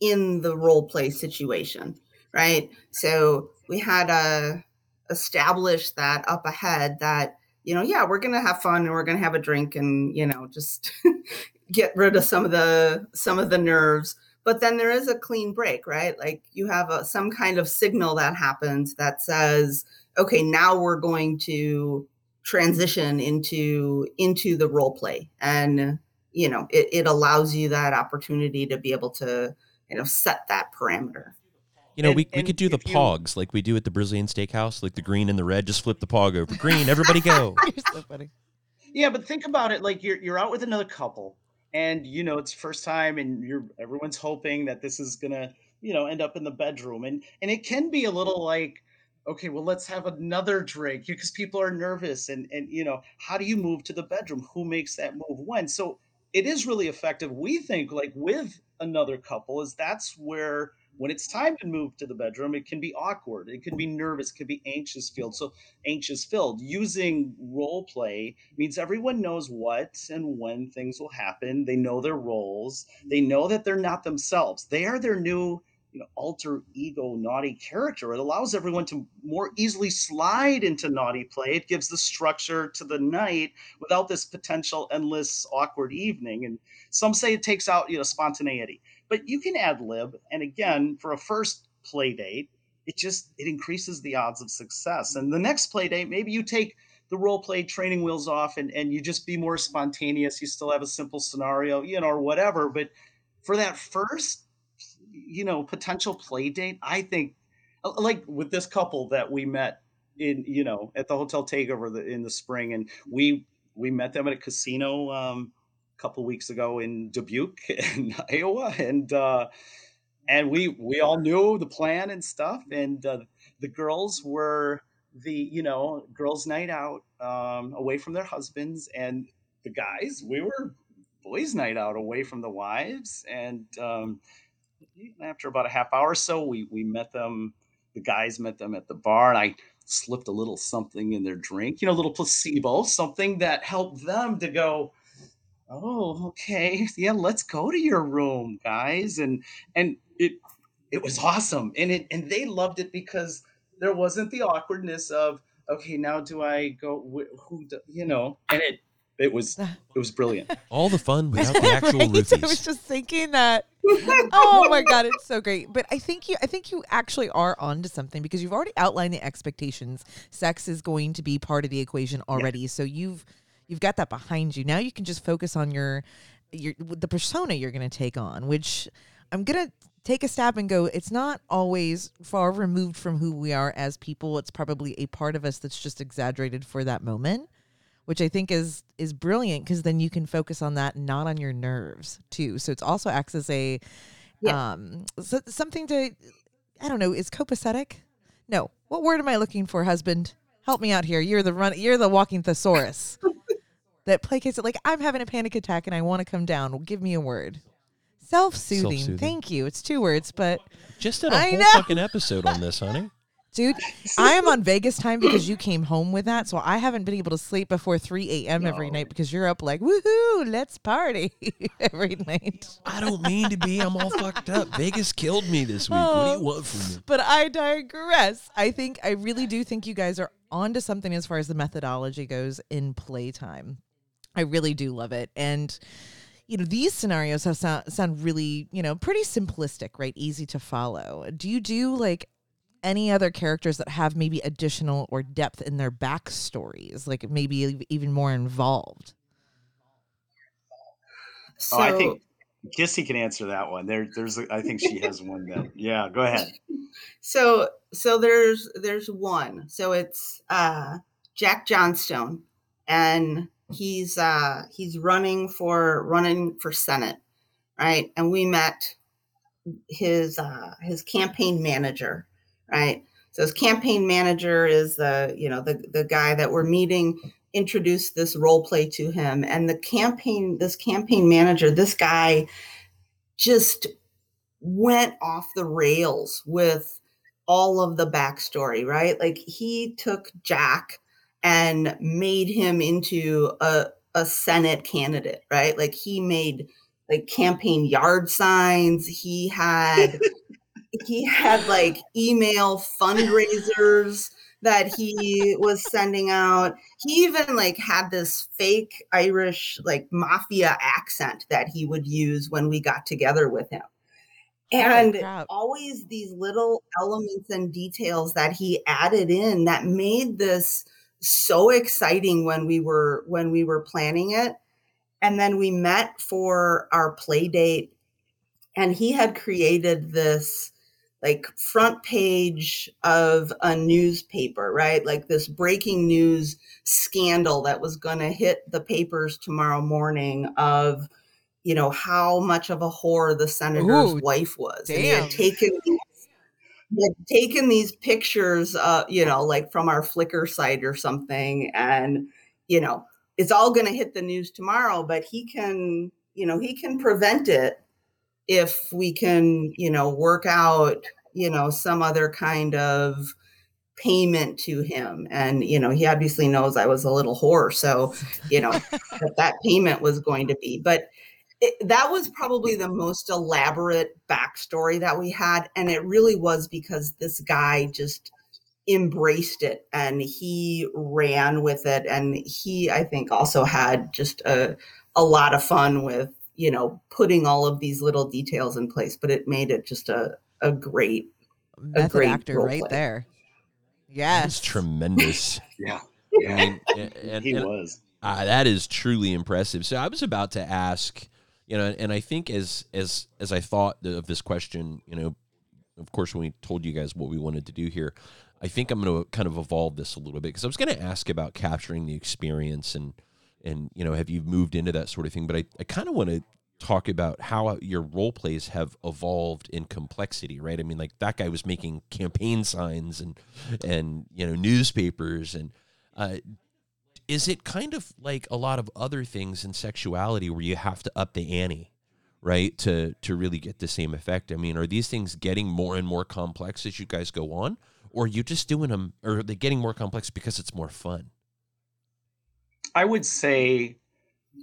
in the role play situation, right? So we had uh, to establish that up ahead that, you know, yeah, we're to have fun and we're to have a drink and, you know, just get rid of some of the some of the nerves. But then there is a clean break, right? Like you have a, some kind of signal that happens that says, okay, now we're going to transition into into the role play and you know it, it allows you that opportunity to be able to you know set that parameter You know, And- we, we could do the if you- pogs like we do at the Brazilian steakhouse, like the green and the red. Just flip the pog over. Green, everybody go. So. Yeah, but think about it. Like you're you're out with another couple, and you know it's first time, and you're everyone's hoping that this is gonna you know end up in the bedroom, and and it can be a little like. Okay, well, let's have another drink because people are nervous, and and you know, how do you move to the bedroom? Who makes that move when? So it is really effective. We think like with another couple is that's where when it's time to move to the bedroom, it can be awkward. It can be nervous. It can be anxious filled. So anxious filled. Using role play means everyone knows what and when things will happen. They know their roles. They know that they're not themselves. They are their new you know, alter ego naughty character. It allows everyone to more easily slide into naughty play. It gives the structure to the night without this potential endless awkward evening. And some say it takes out you know spontaneity but you can ad lib. And again, for a first play date, it just it increases the odds of success. And the next play date, maybe you take the role play training wheels off and, and you just be more spontaneous. You still have a simple scenario, you know, or whatever. But for that first, you know, potential play date, I think like with this couple that we met in, you know, at the hotel takeover in the spring, and we we met them at a casino um, couple weeks ago in Dubuque in Iowa, and uh, and we we all knew the plan and stuff, and uh, the girls were the you know girls' night out um, away from their husbands, and the guys we were boys' night out away from the wives, and um, after about a half hour or so, we we met them. The guys met them at the bar, and I slipped a little something in their drink, you know, a little placebo, something that helped them to go, oh okay. Yeah let's go to your room guys. And and it it was awesome. And it and they loved it because there wasn't the awkwardness of okay now do i go who do, you know? And it it was it was brilliant. All the fun without the actual right? roofies. i was just thinking that. Oh my god it's so great. But i think you i think you actually are onto something because you've already outlined the expectations. Sex is going to be part of the equation already. Yeah. so you've you've got that behind you. Now you can just focus on your your the persona you're going to take on, which I'm going to take a stab and go it's not always far removed from who we are as people. It's probably a part of us that's just exaggerated for that moment, which I think is is brilliant because then you can focus on that not on your nerves too. So it's also acts as a yeah. um so, something to I don't know, is copacetic? No. What word am I looking for, husband? Help me out here. You're the run you're the walking thesaurus that placates it. Like I'm having a panic attack and I want to come down. Well, Give me a word. Self-soothing. Self-soothing. Thank you. It's two words, but just did a I whole know. fucking episode on this, honey. Dude, I am on Vegas time because you came home with that. So I haven't been able to sleep before 3 a.m. No. every night because you're up like, woohoo, let's party every night. I don't mean to be. I'm all fucked up. Vegas killed me this week. Oh, what do you oh, want from me? But I digress. I think, I really do think you guys are onto something as far as the methodology goes in playtime. I really do love it. And you know these scenarios have sound, sound really you know pretty simplistic right? Easy to follow. Do you do like any other characters that have maybe additional or depth in their backstories? Like maybe even more involved? So, oh, i think kissy can answer that one. There there's i think she has one that yeah go ahead. So so there's there's one. So it's uh jack johnstone and he's uh he's running for running for senate right? And we met his uh his campaign manager right? So his campaign manager is the you know the the guy that we're meeting introduced this role play to him. And the campaign this campaign manager this guy just went off the rails with all of the backstory right? Like he took jack and made him into a, a Senate candidate, right? Like he made like campaign yard signs. He had he had like email fundraisers that he was sending out. He even like had this fake Irish like mafia accent that he would use when we got together with him. And always these little elements and details that he added in that made this so exciting when we were when we were planning it and then we met for our play date and he had created this like front page of a newspaper right like this breaking news scandal that was going to hit the papers tomorrow morning of you know how much of a whore the senator's Ooh, wife was damn. and he had taken had taken these pictures, uh, you know, like from our Flickr site or something, and you know, it's all going to hit the news tomorrow. But he can, you know, he can prevent it if we can, you know, work out, you know, some other kind of payment to him. And, you know, he obviously knows I was a little whore. So, you know, that, that payment was going to be. But it, that was probably the most elaborate backstory that we had. And it really was because this guy just embraced it and he ran with it. And he, I think, also had just a, a lot of fun with you know, putting all of these little details in place, but it made it just a, a great method a great actor right play. there. Yes. That's tremendous. yeah. Yeah. I mean, and, and, he and, was. Uh, that is truly impressive. So I was about to ask, you know, and I think as as as I thought of this question, you know, of course when we told you guys what we wanted to do here, I think I'm going to kind of evolve this a little bit because I was going to ask about capturing the experience and and you know have you moved into that sort of thing? But i, I kind of want to talk about how your role plays have evolved in complexity right? I mean like that guy was making campaign signs and and you know newspapers and uh, is it kind of like a lot of other things in sexuality where you have to up the ante right to to really get the same effect i mean are these things getting more and more complex as you guys go on or are you just doing them or are they getting more complex because it's more fun I would say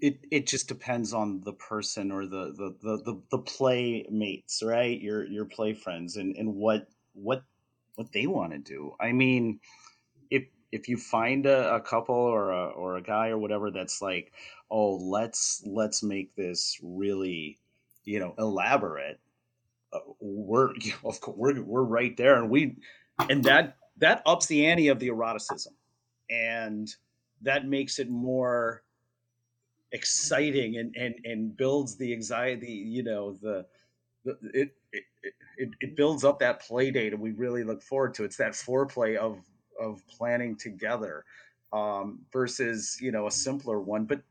it it just depends on the person or the the the the, the playmates, right? Your your play friends and and what what what they want to do. I mean, if you find a, a couple or a or a guy or whatever that's like, oh, let's let's make this really, you know, elaborate. Uh, we're of course we're we're right there, and we and that that ups the ante of the eroticism, and that makes it more exciting and and and builds the anxiety you know the, the it, it it it builds up that play date and we really look forward to it. it's that foreplay of of planning together um versus you know a simpler one but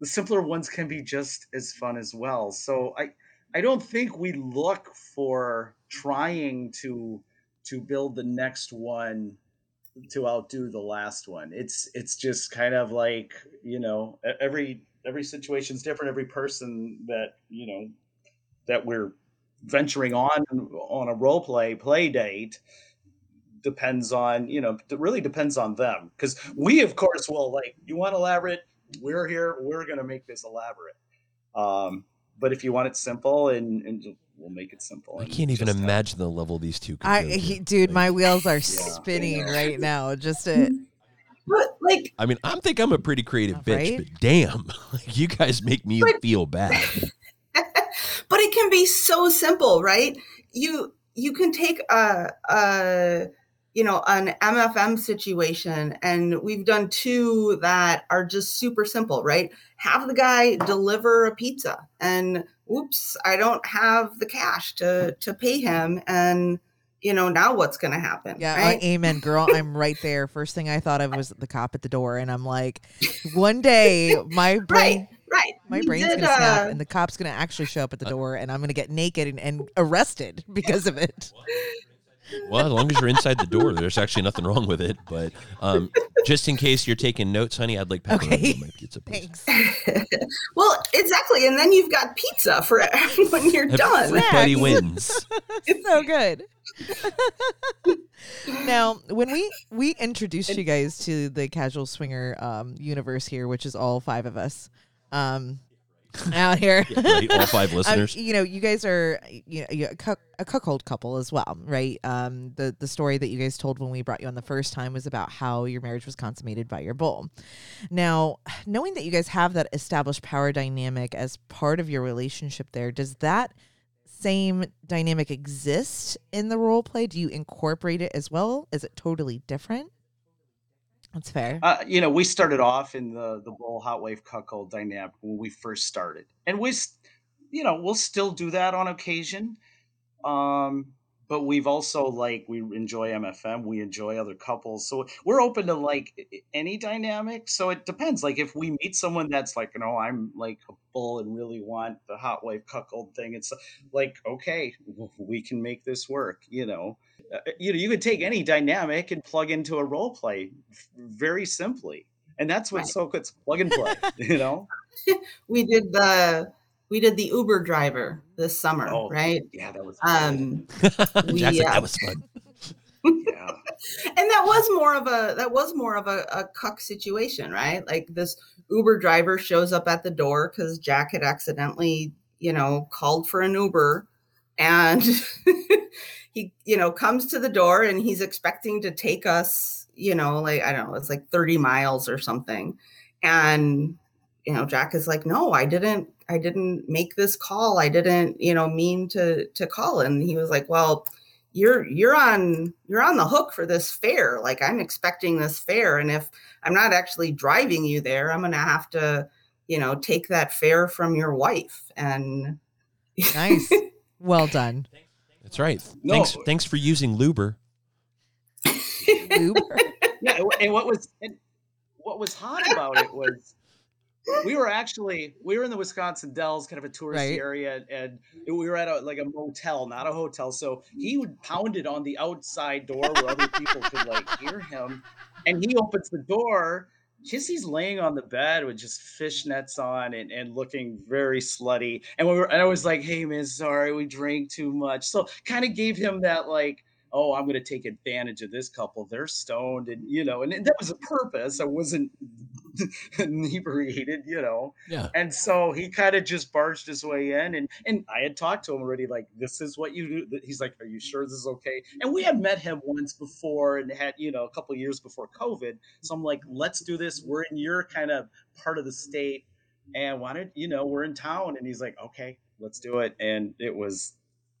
the simpler ones can be just as fun as well so i i don't think we look for trying to to build the next one to outdo the last one. It's it's just kind of like you know every every situation's different. Every person that you know that we're venturing on on a role play play date depends on you know it really depends on them because we of course will like you want elaborate we're here we're going to make this elaborate um but if you want it simple and, and we'll make it simple. I can't even imagine the level these two. I, he, dude, like, my wheels are yeah, spinning right now. Just to, but like, I mean, I'm think I'm a pretty creative bitch, but damn, like, you guys make me but, feel bad. but it can be so simple, right? You you can take a a you know an MFM situation, and we've done two that are just super simple, right? Have the guy deliver a pizza and oops, I don't have the cash to to pay him and you know now what's going to happen yeah right? amen girl i'm right there first thing i thought of was the cop at the door and i'm like one day my brain right, right. my we brain's did, gonna snap uh, and the cop's gonna actually show up at the door and i'm gonna get naked and, and arrested because of it well, as long as you're inside the door, there's actually nothing wrong with it. But um, just in case you're taking notes, honey, I'd like pepperoni okay. on my pizza, please. Thanks. well, exactly, and then you've got pizza for when you're done. Everybody wins. it's so good. now, when we we introduced you guys to the casual swinger um, universe here, which is all five of us. Um, out here. yeah, right, all five listeners. Um, you know, you guys are you know a cuckold couple as well, right? Um, the the story that you guys told when we brought you on the first time was about how your marriage was consummated by your bull. Now, knowing that you guys have that established power dynamic as part of your relationship, there does that same dynamic exist in the role play? Do you incorporate it as well? Is it totally different? That's fair. Uh, you know, we started off in the the bull hotwife cuckold dynamic when we first started, and we, you know, we'll still do that on occasion. Um, but we've also like we enjoy MFM, we enjoy other couples, so we're open to like any dynamic. So it depends. Like if we meet someone that's like, you know, I'm like a bull and really want the hotwife cuckold thing, it's like okay, we can make this work. You know, you know, you could take any dynamic and plug into a role play very simply, and that's what's right. so good. It's plug and play. you know, we did the we did the Uber driver this summer, Oh, right? yeah, that was Um, we, Jack said uh, that was fun. yeah. and that was more of a that was more of a, a cuck situation, right? Like this Uber driver shows up at the door because Jack had accidentally, you know, called for an Uber, and he, you know, comes to the door and he's expecting to take us, you know, like I don't know, it's like thirty miles or something, and you know, Jack is like, no, I didn't, I didn't make this call, I didn't, you know, mean to to call, and he was like, well you're you're on you're on the hook for this fare. Like i'm expecting this fare. And if i'm not actually driving you there i'm going to have to you know take that fare from your wife. And Nice. Well done. That's right. No. Thanks. Thanks for using Luber. Uber. yeah, and what- was and what was hot about it was we were actually we were in the Wisconsin Dells, kind of a touristy Right. area, and we were at a like a motel, not a hotel. So he would pound it on the outside door where other people could like hear him, and he opens the door. Kissy's laying on the bed with just fishnets on and, and looking very slutty. And we were, and I was like, "Hey man, sorry, we drank too much." So kind of gave him that like oh, I'm to take advantage of this couple. They're stoned, and you know, and that was a purpose. I wasn't inebriated, you know. Yeah. And so he kind of just barged his way in, and and I had talked to him already, like, this is what you do. He's like, are you sure this is okay? And we had met him once before, and had you know a couple years before COVID. So I'm like, let's do this. We're in your kind of part of the state, and wanted, you know, we're in town, and he's like, okay, let's do it. And it was,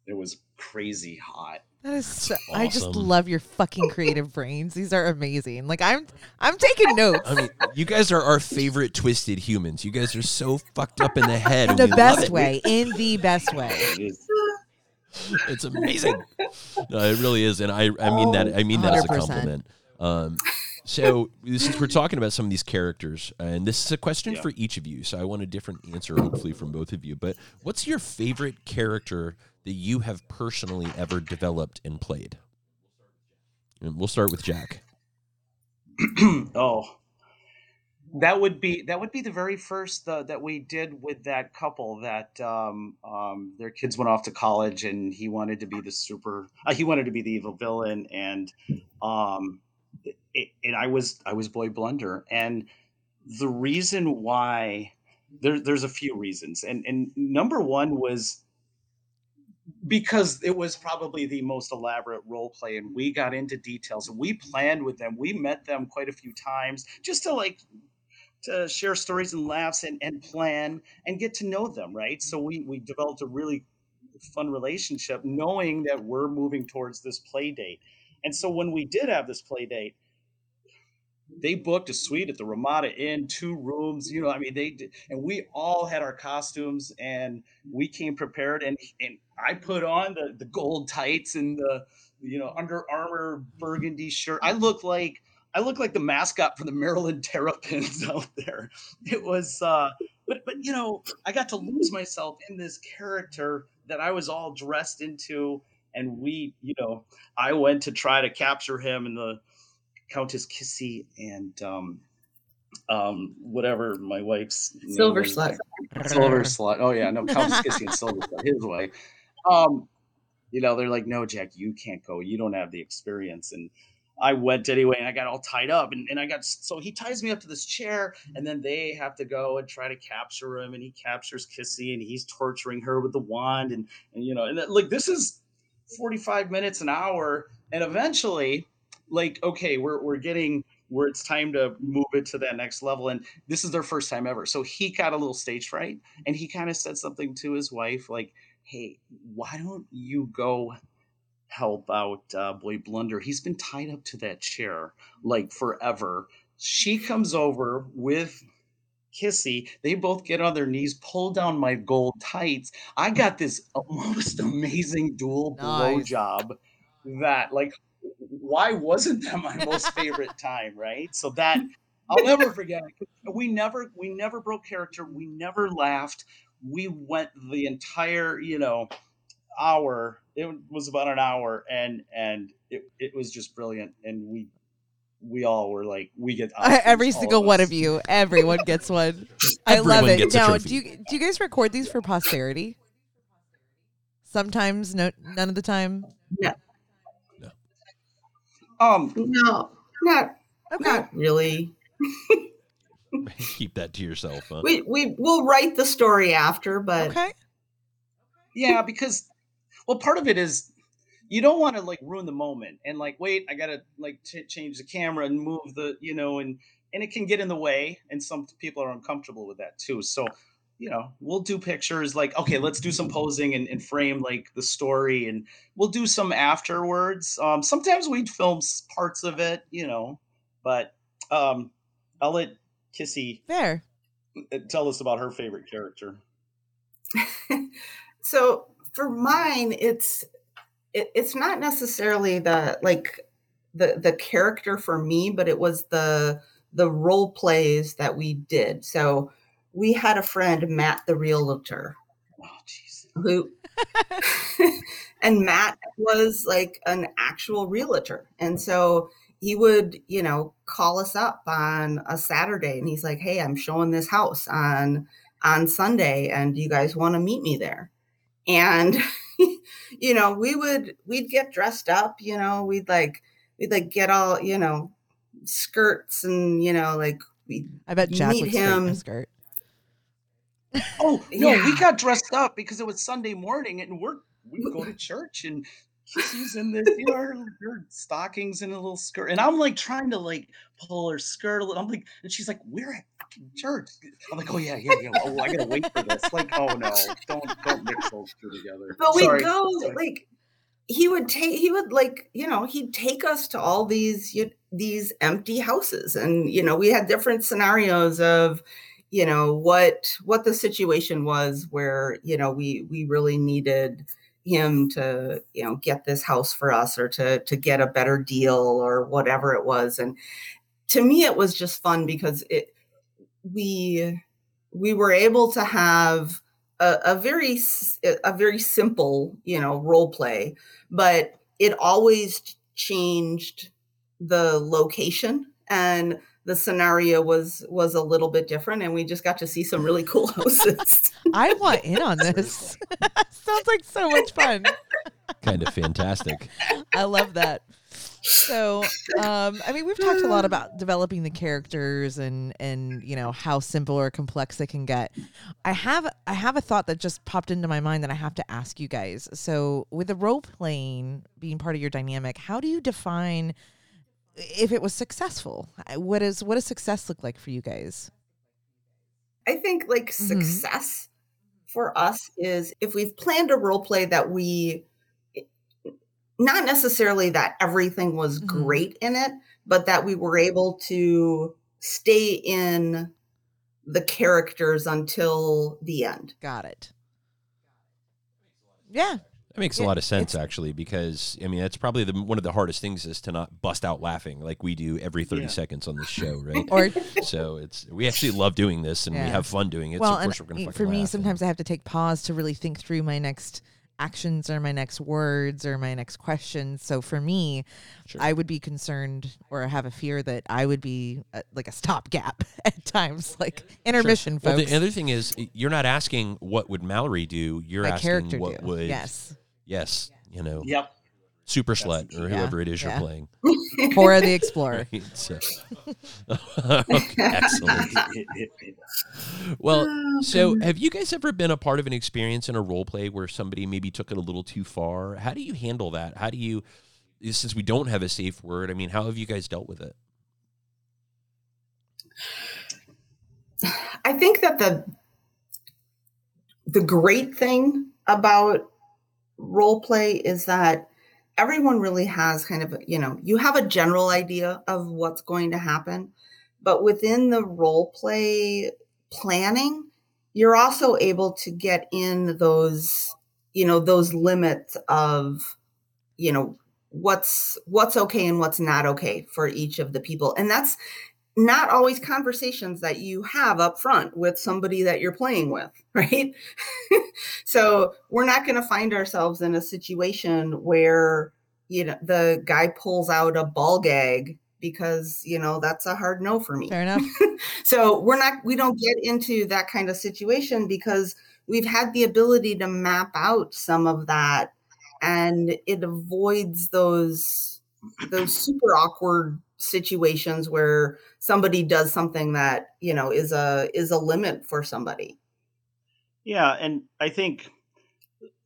it was crazy hot. That is so, I just love your fucking creative brains. These are amazing. Like I'm I'm taking notes. I mean, you guys are our favorite twisted humans. You guys are so fucked up in the head. in the best way. In the best way. It is. Amazing. No, it really is, and I I mean that I mean that as a compliment. Um, so since we're talking about some of these characters, and this is a question Yeah. for each of you, so I want a different answer, hopefully from both of you. But what's your favorite character that you have personally ever developed and played? And we'll start with Jack. oh that would be that would be the very first uh, that we did with that couple that um, um, their kids went off to college and he wanted to be the super uh, he wanted to be the evil villain and um, it, and I was I was boy blunder and the reason why there, there's a few reasons and and number one was because it was probably the most elaborate role play and we got into details and we planned with them we met them quite a few times just to like to share stories and laughs and, and plan and get to know them right so we we developed a really fun relationship knowing that we're moving towards this play date and so when we did have this play date they booked a suite at the Ramada Inn, two rooms. You know, I mean, they did, and we all had our costumes, and we came prepared. And and I put on the the gold tights and the you know Under Armour burgundy shirt. I look like I look like the mascot for the Maryland Terrapins out there. It was, uh, but but you know, I got to lose myself in this character that I was all dressed into, and we, you know, I went to try to capture him and the Countess Kissy and um, um, whatever my wife's Silver was. Slut. Silver Slut. Oh yeah, no Countess Kissy and Silver Slut. His way. Um, you know, they're like, no, Jack, you can't go. You don't have the experience. And I went anyway, and I got all tied up, and, and I got so he ties me up to this chair, and then they have to go and try to capture him, and he captures Kissy, and he's torturing her with the wand, and and you know, and that, like this is forty five minutes an hour, and eventually, like okay, we're we're getting where it's time to move it to that next level, and this is their first time ever, so he got a little stage fright, and he kind of said something to his wife like, "Hey, why don't you go?" help out uh, boy blunder? He's been tied up to that chair like forever. She comes over with kissy. They both get on their knees pull down my gold tights. I got this most amazing dual blow Nice. job that like why wasn't that my most favorite time right? So that i'll never forget we never we never broke character. We never laughed we went the entire you know hour it was about an hour and and it, it was just brilliant and we we all were like, we get every single one of you. Everyone gets one. I love it. Now, do you do you guys record these for posterity? Sometimes, no, none of the time. No. No. Um. No, not Okay. not really. Keep that to yourself. Huh? We we will write the story after, but Okay. Yeah, because well, part of it is you don't want to like ruin the moment and like wait, I gotta like ch- change the camera and move the you know and and it can get in the way, and some people are uncomfortable with that too. So you know, we'll do pictures like okay, let's do some posing and, and frame like the story, and we'll do some afterwards. Um, sometimes we'd film parts of it, you know, but um, I'll let Kissy There. uh, tell us about her favorite character. so for mine it's it, it's not necessarily the like the the character for me but it was the the role plays that we did so we had a friend matt the realtor Oh, jeez. who and matt was like an actual realtor and so he would you know call us up on a saturday and he's like hey i'm showing this house on on sunday and you guys want to meet me there and you know we would we'd get dressed up you know we'd like we'd like get all you know skirts and you know like we I bet You Jack meet would straighten a him. skirt. Oh no, we got dressed up because it was Sunday morning, and we're we go to church, and Kissy's in this, you know her, her stockings and a little skirt, and I'm like trying to like pull her skirt a little. I'm like, and she's like, "We're at fucking church." I'm like, "Oh yeah, yeah, yeah." Oh, I gotta wait for this. Like, oh no, don't don't mix those two together. but we go like he would take he would like you know he'd take us to all these you, these empty houses and you know we had different scenarios of you know what what the situation was where you know we we really needed him to you know get this house for us or to to get a better deal or whatever it was. And to me it was just fun because it we we were able to have a, a very a very simple you know role play but it always changed the location. And the scenario was was a little bit different and we just got to see some really cool houses I want in on this. Sounds like so much fun. kind of fantastic. I love that. So, um, I mean, we've talked a lot about developing the characters and and you know how simple or complex they can get. I have I have a thought that just popped into my mind that I have to ask you guys. So, with the role playing being part of your dynamic, how do you define if it was successful? What is what does success look like for you guys? i think like Mhm. success for us is if we've planned a role play that we not necessarily that everything was Mhm. great in it but that we were able to stay in the characters until the end Got it. Yeah, That makes a lot of sense, actually, because I mean that's probably the one of the hardest things is to not bust out laughing like we do every thirty Yeah. seconds on this show, right? or so it's we actually love doing this and we have fun doing it. well, so of course and we're gonna for me, laugh. sometimes I have to take pause to really think through my next actions or my next words or my next questions. So for me, Sure. I would be concerned or have a fear that I would be uh like a stopgap at times, like intermission, Well, folks. the other thing is you're not asking what would Mallory do. You're my asking what do. would yes, yes, you know, Yep. super That's slut key. or Yeah, whoever it is yeah. you're playing. Cora the Explorer. Right? So, okay, excellent. Well, Oh, so have you guys ever been a part of an experience in a role play where somebody maybe took it a little too far? How do you handle that? How do you, since we don't have a safe word, I mean, how have you guys dealt with it? I think that the the great thing about role play is that everyone really has kind of you know you have a general idea of what's going to happen but within the role play planning you're also able to get in those you know those limits of you know what's what's okay and what's not okay for each of the people. And that's not always conversations that you have up front with somebody that you're playing with, right? so we're not going to find ourselves in a situation where you know the guy pulls out a ball gag because you know that's a hard no for me Fair enough. so we're not we don't get into that kind of situation because we've had the ability to map out some of that and it avoids those those super awkward situations where somebody does something that you know is a is a limit for somebody Yeah, and I think,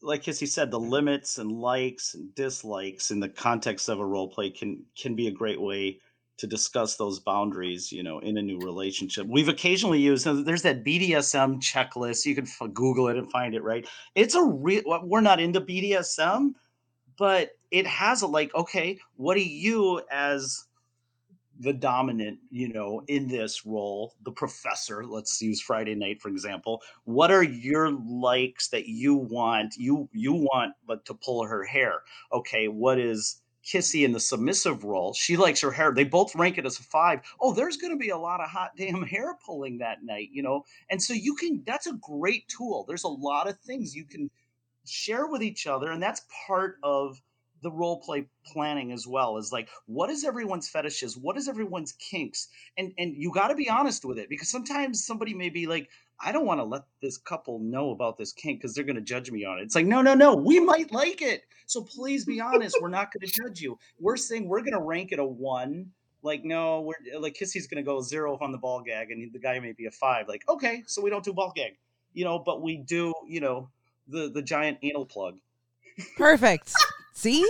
like Kissy said, the limits and likes and dislikes in the context of a role play can can be a great way to discuss those boundaries. You know, in a new relationship, we've occasionally used. Uh, there's that BDSM checklist. You can f- Google it and find it. Right? It's a real. We're not into BDSM, but it has a like. Okay, what do you as the dominant, you know, in this role, the professor, let's use Friday night for example, what are your likes that you want you you want but to pull her hair? Okay, what is Kissy in the submissive role? She likes her hair. They both rank it as a 5. Oh, there's going to be a lot of hot damn hair pulling that night, you know. And so you can that's a great tool. There's a lot of things you can share with each other and that's part of the role play planning as well is like what is everyone's fetishes? What is everyone's kinks? And and you got to be honest with it because sometimes somebody may be like i don't want to let this couple know about this kink because they're going to judge me on it. It's like no no no we might like it so please be honest we're not going to judge you. We're saying we're going to rank it a one like no we're like kissy's going to go zero on the ball gag and the guy may be a five like okay so we don't do ball gag you know but we do you know the the giant anal plug. Perfect. See?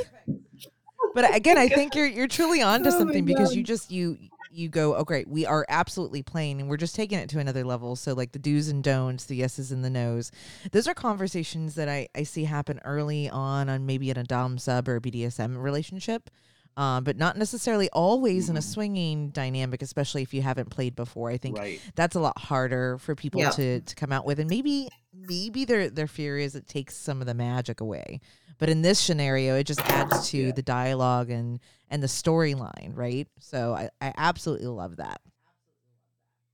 But again, I think you're you're truly onto Oh something because you just you you go, oh great, we are absolutely playing and we're just taking it to another level. So like the do's and don'ts, the yeses and the nos. Those are conversations that I, I see happen early on on maybe in a Dom sub or a BDSM relationship. Um, but not necessarily always in a Mhm. swinging dynamic, especially if you haven't played before. I think right that's a lot harder for people Yeah. to to come out with and maybe maybe their their fear is it takes some of the magic away but in this scenario it just adds to Yeah. the dialogue and and the storyline right so i i absolutely love that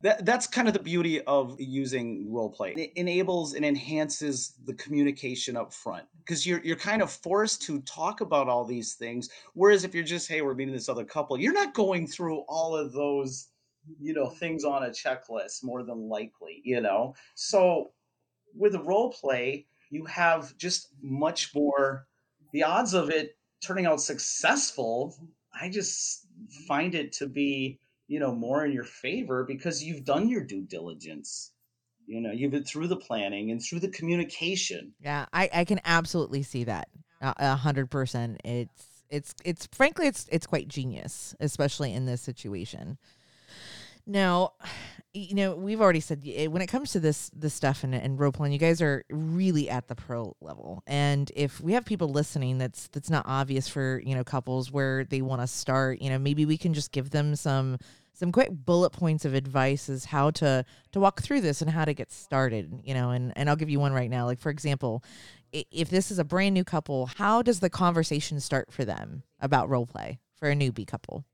That, that's kind of the beauty of using role play. It enables and enhances the communication up front because you're you're kind of forced to talk about all these things. Whereas if you're just, hey, we're meeting this other couple, you're not going through all of those, you know, things on a checklist more than likely, you know. So with a role play, you have just much more the odds of it turning out successful. I just find it to be you know more in your favor because you've done your due diligence. You know you've been through the planning and through the communication. Yeah i i can absolutely see that a a hundred percent. It's it's it's frankly it's it's quite genius especially in this situation. Now, you know, we've already said when it comes to this this stuff and, and role playing, you guys are really at the pro level. And if we have people listening, that's that's not obvious for you know couples where they want to start. You know, maybe we can just give them some some quick bullet points of advice as how to to walk through this and how to get started. You know, and and I'll give you one right now. Like for example, if this is a brand new couple, how does the conversation start for them about role play for a newbie couple?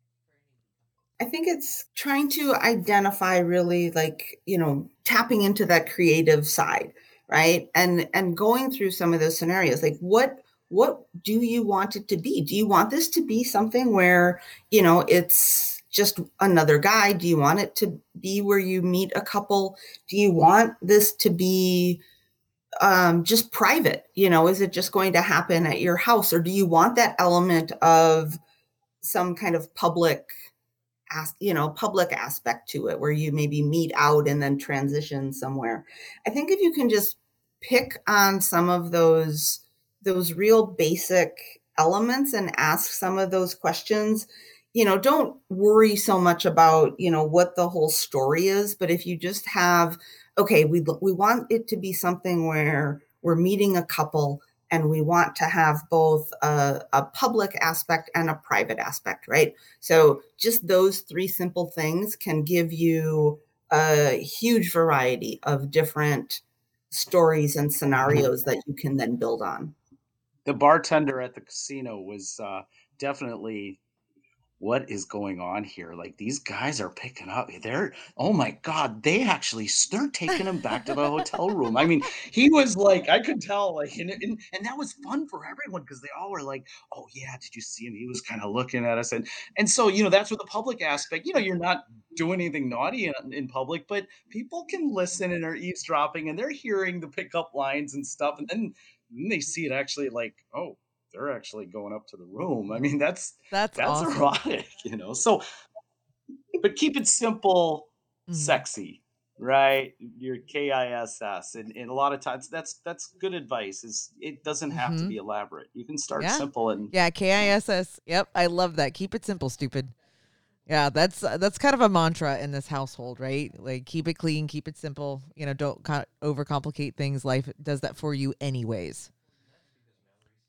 I think it's trying to identify really like, you know, tapping into that creative side, right? And and going through some of those scenarios like what what do you want it to be? Do you want this to be something where, you know, it's just another guy? Do you want it to be where you meet a couple? Do you want this to be um just private? You know, is it just going to happen at your house or do you want that element of some kind of public as you know public aspect to it where you maybe meet out and then transition somewhere. I think if you can just pick on some of those those real basic elements and ask some of those questions you know don't worry so much about you know what the whole story is but if you just have okay we we want it to be something where we're meeting a couple and we want to have both a, a public aspect and a private aspect right so just those three simple things can give you a huge variety of different stories and scenarios that you can then build on. the bartender at the casino was uh, definitely what is going on here? Like these guys are picking up. They're oh my god, they actually they're taking him back to the hotel room. I mean, he was like, I could tell, like, and and, and that was fun for everyone because they all were like, oh yeah, did you see him? He was kind of looking at us, and and so you know that's where the public aspect. You know, you're not doing anything naughty in, in public, but people can listen and are eavesdropping, and they're hearing the pickup lines and stuff, and then, then they see it actually like, oh they're actually going up to the room. I mean, that's That's that's awesome. erotic, you know. So, but keep it simple, Mhm. sexy, right? Your K I S S, and and a lot of times that's that's good advice. Is it doesn't have to Mhm. be elaborate. You can start Yeah. simple and Yeah, K I S S. Yep, I love that. Keep it simple, stupid. Yeah, that's uh, that's kind of a mantra in this household, right? Like keep it clean, keep it simple. You know, don't co- overcomplicate things. Life does that for you anyways.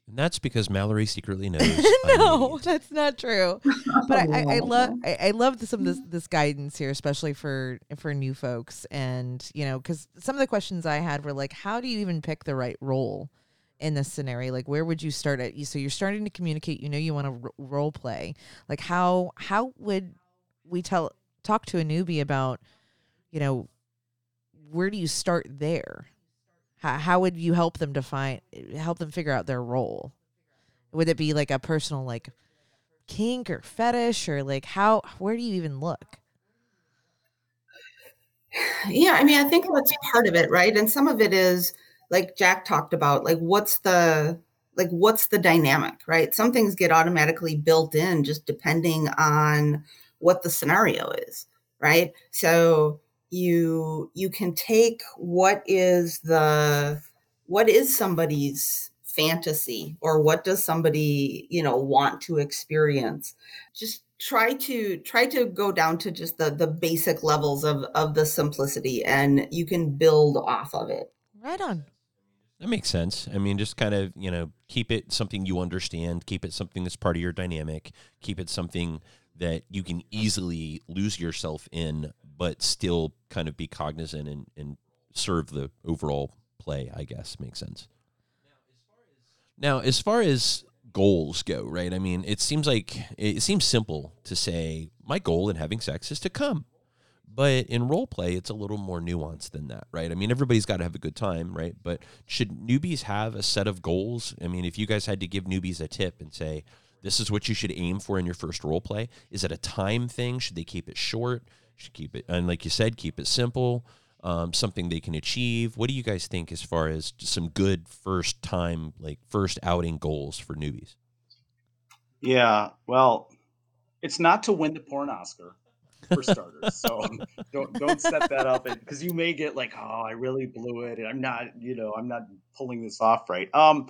And that's because Mallory secretly knows. No, an that's not true. But I, I, I love I, I love some of this this guidance here, especially for for new folks, and you know, because some of the questions I had were like, how do you even pick the right role in this scenario? Like, where would you start at? So you're starting to communicate. You know, you want to r- role play. Like, how how would we tell talk to a newbie about, you know, where do you start there? How, how would you help them define help them figure out their role? Would it be like a personal like kink or fetish or like how where do you even look? Yeah, I mean, I think that's part of it, right? And some of it is like Jack talked about, like what's the like what's the dynamic, right? Some things get automatically built in just depending on what the scenario is, right? So you you can take what is the what is somebody's fantasy or what does somebody, you know, want to experience? Just try to try to go down to just the the basic levels of of the simplicity and you can build off of it Right on. That makes sense. I mean, just kind of, you know, keep it something you understand, keep it something that's part of your dynamic, keep it something that you can easily lose yourself in, but still kind of be cognizant and, and serve the overall play, I guess. Makes sense. Now, as far as goals go, right? I mean, it seems like it seems simple to say, my goal in having sex is to come. But in role play, it's a little more nuanced than that, right? I mean, everybody's got to have a good time, right? But should newbies have a set of goals? I mean, if you guys had to give newbies a tip and say, this is what you should aim for in your first role play, is it a time thing? Should they keep it short? Should keep it, and like you said, keep it simple, um, something they can achieve. What do you guys think as far as some good first time, like first outing goals for newbies? Yeah, well, it's not to win the porn Oscar for starters. so don't don't set that up because you may get like, oh, I really blew it, and I'm not, you know, I'm not pulling this off right. Um,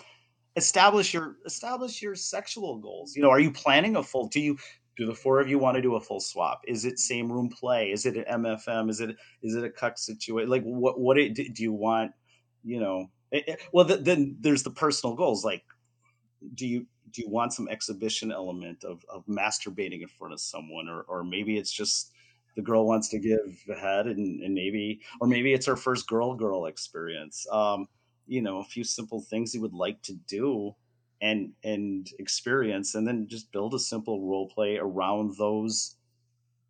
establish your establish your sexual goals. You know, are you planning a full? Do you do the four of you want to do a full swap? Is it same room play? Is it an MFM? Is it is it a cuck situation? Like what what it, do you want? You know, it, it- well th- then there's the personal goals like do you do you want some exhibition element of, of masturbating in front of someone or, or maybe it's just the girl wants to give head and, and maybe or maybe it's her first girl girl experience um, you know a few simple things you would like to do and and experience and then just build a simple role play around those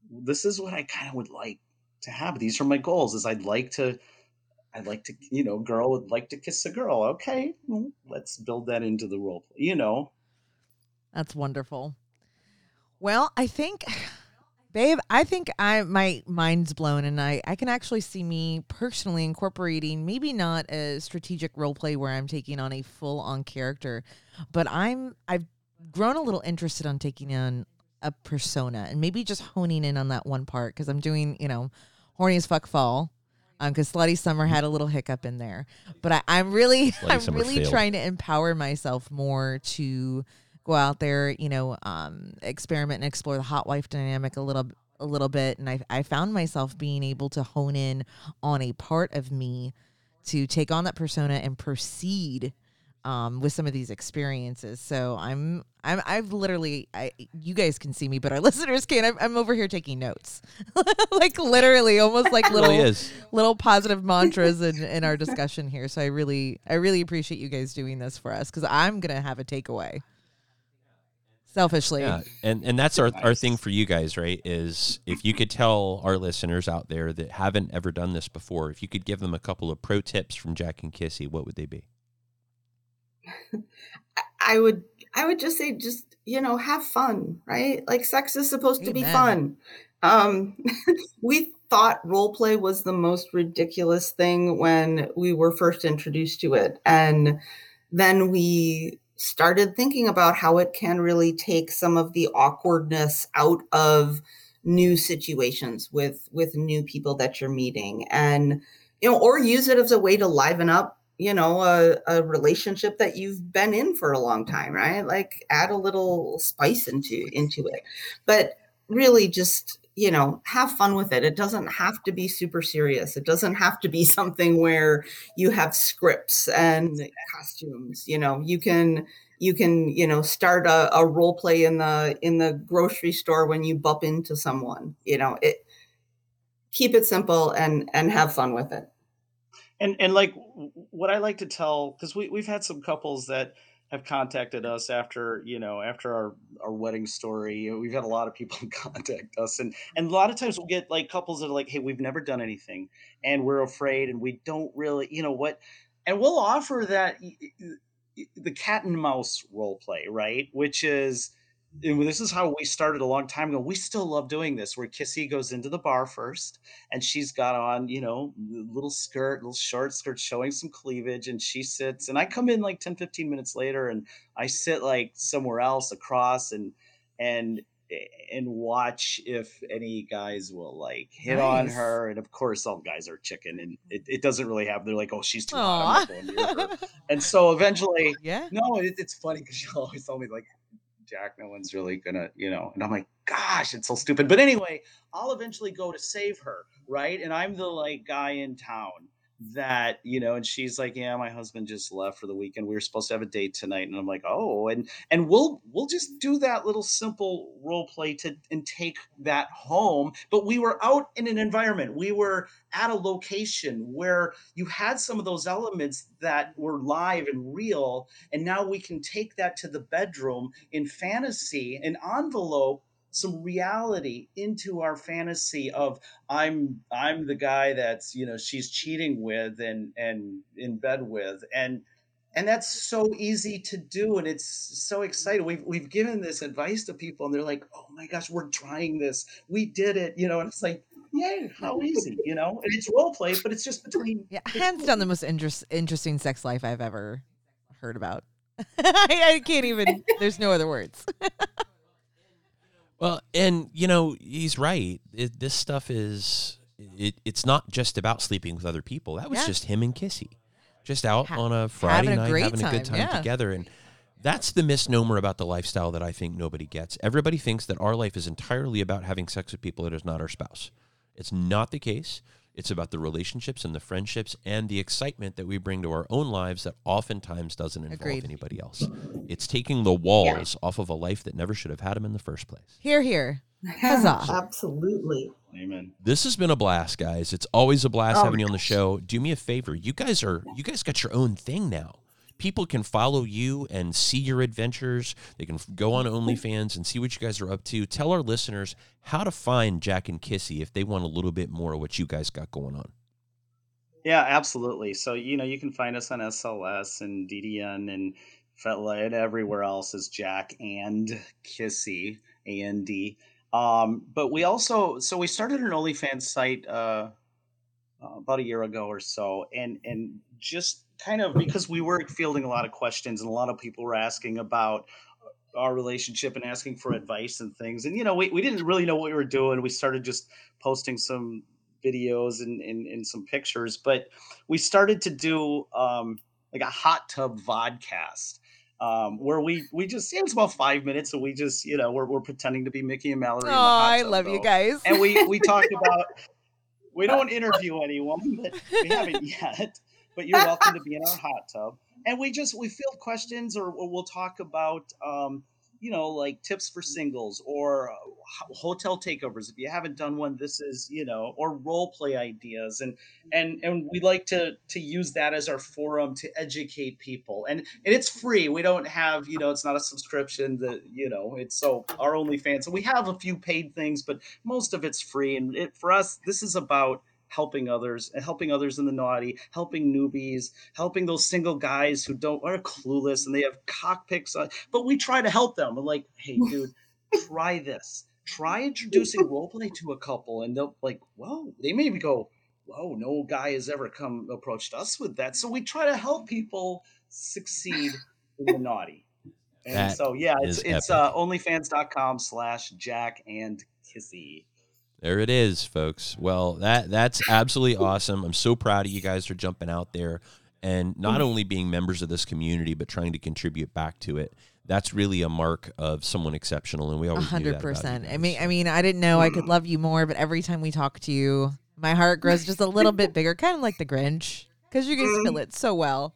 this is what i kind of would like to have these are my goals is i'd like to I'd like to, you know, girl would like to kiss a girl. Okay, let's build that into the role. play. You know, That's wonderful. Well, I think babe, I think I my mind's blown and I I can actually see me personally incorporating maybe not a strategic role play where I'm taking on a full on character, but I'm I've grown a little interested on taking on a persona and maybe just honing in on that one part because I'm doing, you know, horny as fuck fall. Um, because Slutty Summer had a little hiccup in there, but I, I'm really, Slutty I'm Summer really failed. trying to empower myself more to go out there, you know, um, experiment and explore the hot wife dynamic a little, a little bit. And I, I found myself being able to hone in on a part of me to take on that persona and proceed um, with some of these experiences. So I'm, I'm, I've literally, I, you guys can see me, but our listeners can't. I'm, I'm over here taking notes, like literally, almost like It really little, is. little positive mantras in, in our discussion here. So I really, I really appreciate you guys doing this for us because I'm gonna have a takeaway. Selfishly. Yeah, and and that's our our thing for you guys, right? Is if you could tell our listeners out there that haven't ever done this before, if you could give them a couple of pro tips from Jack and Kissy, what would they be? I- I would I would just say just you know have fun, right? Like sex is supposed to be fun. Um we thought role play was the most ridiculous thing when we were first introduced to it and then we started thinking about how it can really take some of the awkwardness out of new situations with with new people that you're meeting and you know or use it as a way to liven up you know a, a relationship that you've been in for a long time right? Like add a little spice into into it. But really just you know have fun with it. It doesn't have to be super serious. It doesn't have to be something where you have scripts and costumes you know. You can you can you know start a, a role play in the in the grocery store when you bump into someone you know. It keep it simple and and have fun with it. And and like what I like to tell because we we've had some couples that have contacted us after you know after our our wedding story. We've had a lot of people contact us, and and a lot of times we'll get like couples that are like, "Hey, we've never done anything, and we're afraid, and we don't really, you know what," and we'll offer that the cat and mouse role play, right? Which is. Mm-hmm. And this is how we started a long time ago. We still love doing this, where Kissy goes into the bar first, and she's got on, you know, little skirt, little short skirt showing some cleavage, and she sits, and I come in like 10, 15 minutes later, and I sit like somewhere else across and and and watch if any guys will like hit on her. And of course all guys are chicken and it, it doesn't really happen. They're like, oh she's too hot. I'm not going near her." Aw. And so eventually yeah. no, it, it's funny because she'll always tell me like, Jack, no one's really gonna, you know. And I'm like, gosh, it's so stupid. But anyway, I'll eventually go to save her, right? And I'm the like guy in town that you know and she's like yeah my husband just left for the weekend. We were supposed to have a date tonight. And i'm like oh and and we'll we'll just do that little simple role play to and take that home. But we were out in an environment. We were at a location where you had some of those elements that were live and real and now we can take that to the bedroom in fantasy and envelope some reality into our fantasy of i'm i'm the guy that's you know she's cheating with and and in bed with and and that's so easy to do and it's so exciting we've we've given this advice to people and they're like oh my gosh we're trying this we did it you know and it's like yay how easy you know and it's role play but it's just between Yeah, hands down the most interest, interesting sex life I've ever heard about. I, I can't even. There's no other words. Well, and you know he's right. It, this stuff is it, it's not just about sleeping with other people. That was Yeah. just him and Kissy, just out Ha- on a Friday a night having a good time, time yeah. together. And that's the misnomer about the lifestyle that I think nobody gets. Everybody thinks that our life is entirely about having sex with people that is not our spouse. It's not the case. It's about the relationships and the friendships and the excitement that we bring to our own lives that oftentimes doesn't involve Agreed. anybody else. It's taking the walls off of a life that never should have had them in the first place. Here, here. Huzzah. absolutely amen This has been a blast, guys. It's always a blast Oh having you on the show. Do me a favor. You guys are you guys got your own thing now. People can follow you and see your adventures. They can go on OnlyFans and see what you guys are up to. Tell our listeners how to find Jack and Kissy if they want a little bit more of what you guys got going on. Yeah, absolutely. So, you know, you can find us on SLS and DDN and FetLife and everywhere else is Jack and Kissy, A N D. Um, but we also, so we started an OnlyFans site uh, uh, about a year ago or so. And, and just kind of because we were fielding a lot of questions and a lot of people were asking about our relationship and asking for advice and things. And, you know, we, we didn't really know what we were doing. We started just posting some videos and, and, and some pictures, but we started to do um, like a hot tub vodcast um, where we, we just, it's about five minutes and we just, you know, we're, we're pretending to be Mickey and Mallory. Oh, I tub, love you guys. And we, we talked about, we don't interview anyone, but we haven't yet, but you're welcome to be in our hot tub. And we just, we field questions or, or we'll talk about, um, you know, like tips for singles or uh, hotel takeovers. If you haven't done one, this is, you know, or role play ideas. And, and, and we like to, to use that as our forum to educate people. And, and it's free. We don't have, you know, it's not a subscription that, you know, it's so our only OnlyFans. So we have a few paid things, but most of it's free. And it, for us, this is about, helping others and helping others in the naughty, helping newbies, helping those single guys who don't are clueless and they have cockpicks on. But we try to help them. We're like, hey, dude, try this. Try introducing roleplay to a couple, and they'll like, whoa, they maybe go, whoa, no guy has ever come approached us with that. So we try to help people succeed in the naughty. And That so yeah, it's it's uh, onlyfans.com slash Jack and Kissy. There it is, folks. Well, that that's absolutely awesome. I'm so proud of you guys for jumping out there and not only being members of this community, but trying to contribute back to it. That's really a mark of someone exceptional, and we A always hundred percent. I mean, I mean, I didn't know I could love you more, but every time we talk to you, my heart grows just a little bit bigger, kind of like the Grinch, because you guys fill it so well.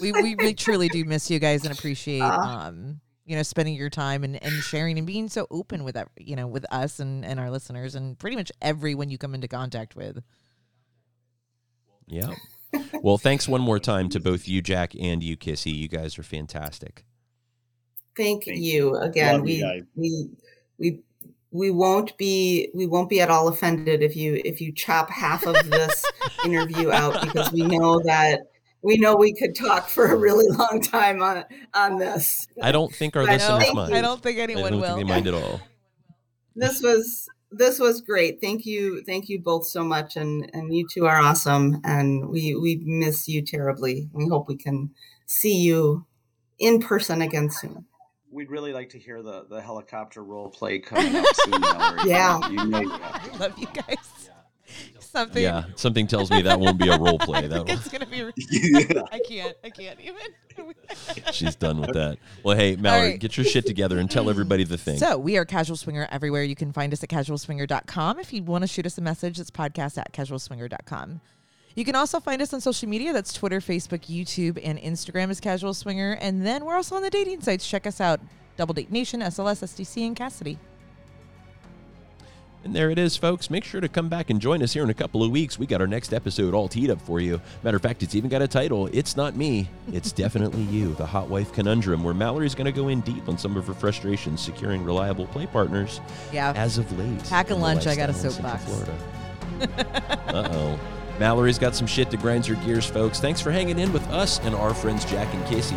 We we really truly do miss you guys and appreciate um you know spending your time and, and sharing and being so open with that you know with us and and our listeners and pretty much everyone you come into contact with. Yeah. Well, thanks one more time to both you, Jack, and you, Kissy. You guys are fantastic. Thank Thank you again. Love you We we we we won't be we won't be at all offended if you if you chop half of this interview out because we know that we know we could talk for a really long time on on this. I don't think our I listeners know. mind. I don't think anyone I don't will. think they mind at all. This was this was great. Thank you thank you both so much and and you two are awesome and we we miss you terribly. We hope we can see you in person again soon. We'd really like to hear the, the helicopter role play coming up soon. Yeah. You know you have I to. love you guys. Something. Yeah, something tells me that won't be a role play. I That think one. it's gonna be. Yeah. I can't. I can't even. She's done with that. Well, hey, Mallory, right. get your shit together and tell everybody the thing. So we are Casual Swinger everywhere. You can find us at casualswinger.com. If you want to shoot us a message, it's podcast at casualswinger.com. You can also find us on social media. That's Twitter, Facebook, YouTube, and Instagram is Casual Swinger. And then we're also on the dating sites. Check us out. Double Date Nation, SLS, SDC, and Kasidie. And there it is, folks. Make sure to come back and join us here in a couple of weeks. We got our next episode all teed up for you. Matter of fact, it's even got a title. It's not me. It's definitely you, the hot wife conundrum, where Mallory's going to go in deep on some of her frustrations securing reliable play partners Yeah. as of late. Pack a lunch, I got a soapbox. Florida. uh oh. Mallory's got some shit to grind her gears, folks. Thanks for hanging in with us and our friends Jack and Casey.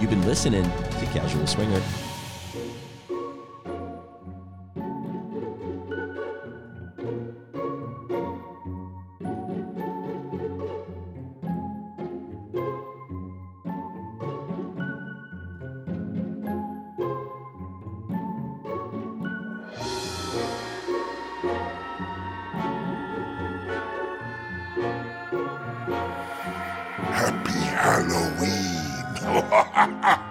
You've been listening to Casual Swinger. ha ha ha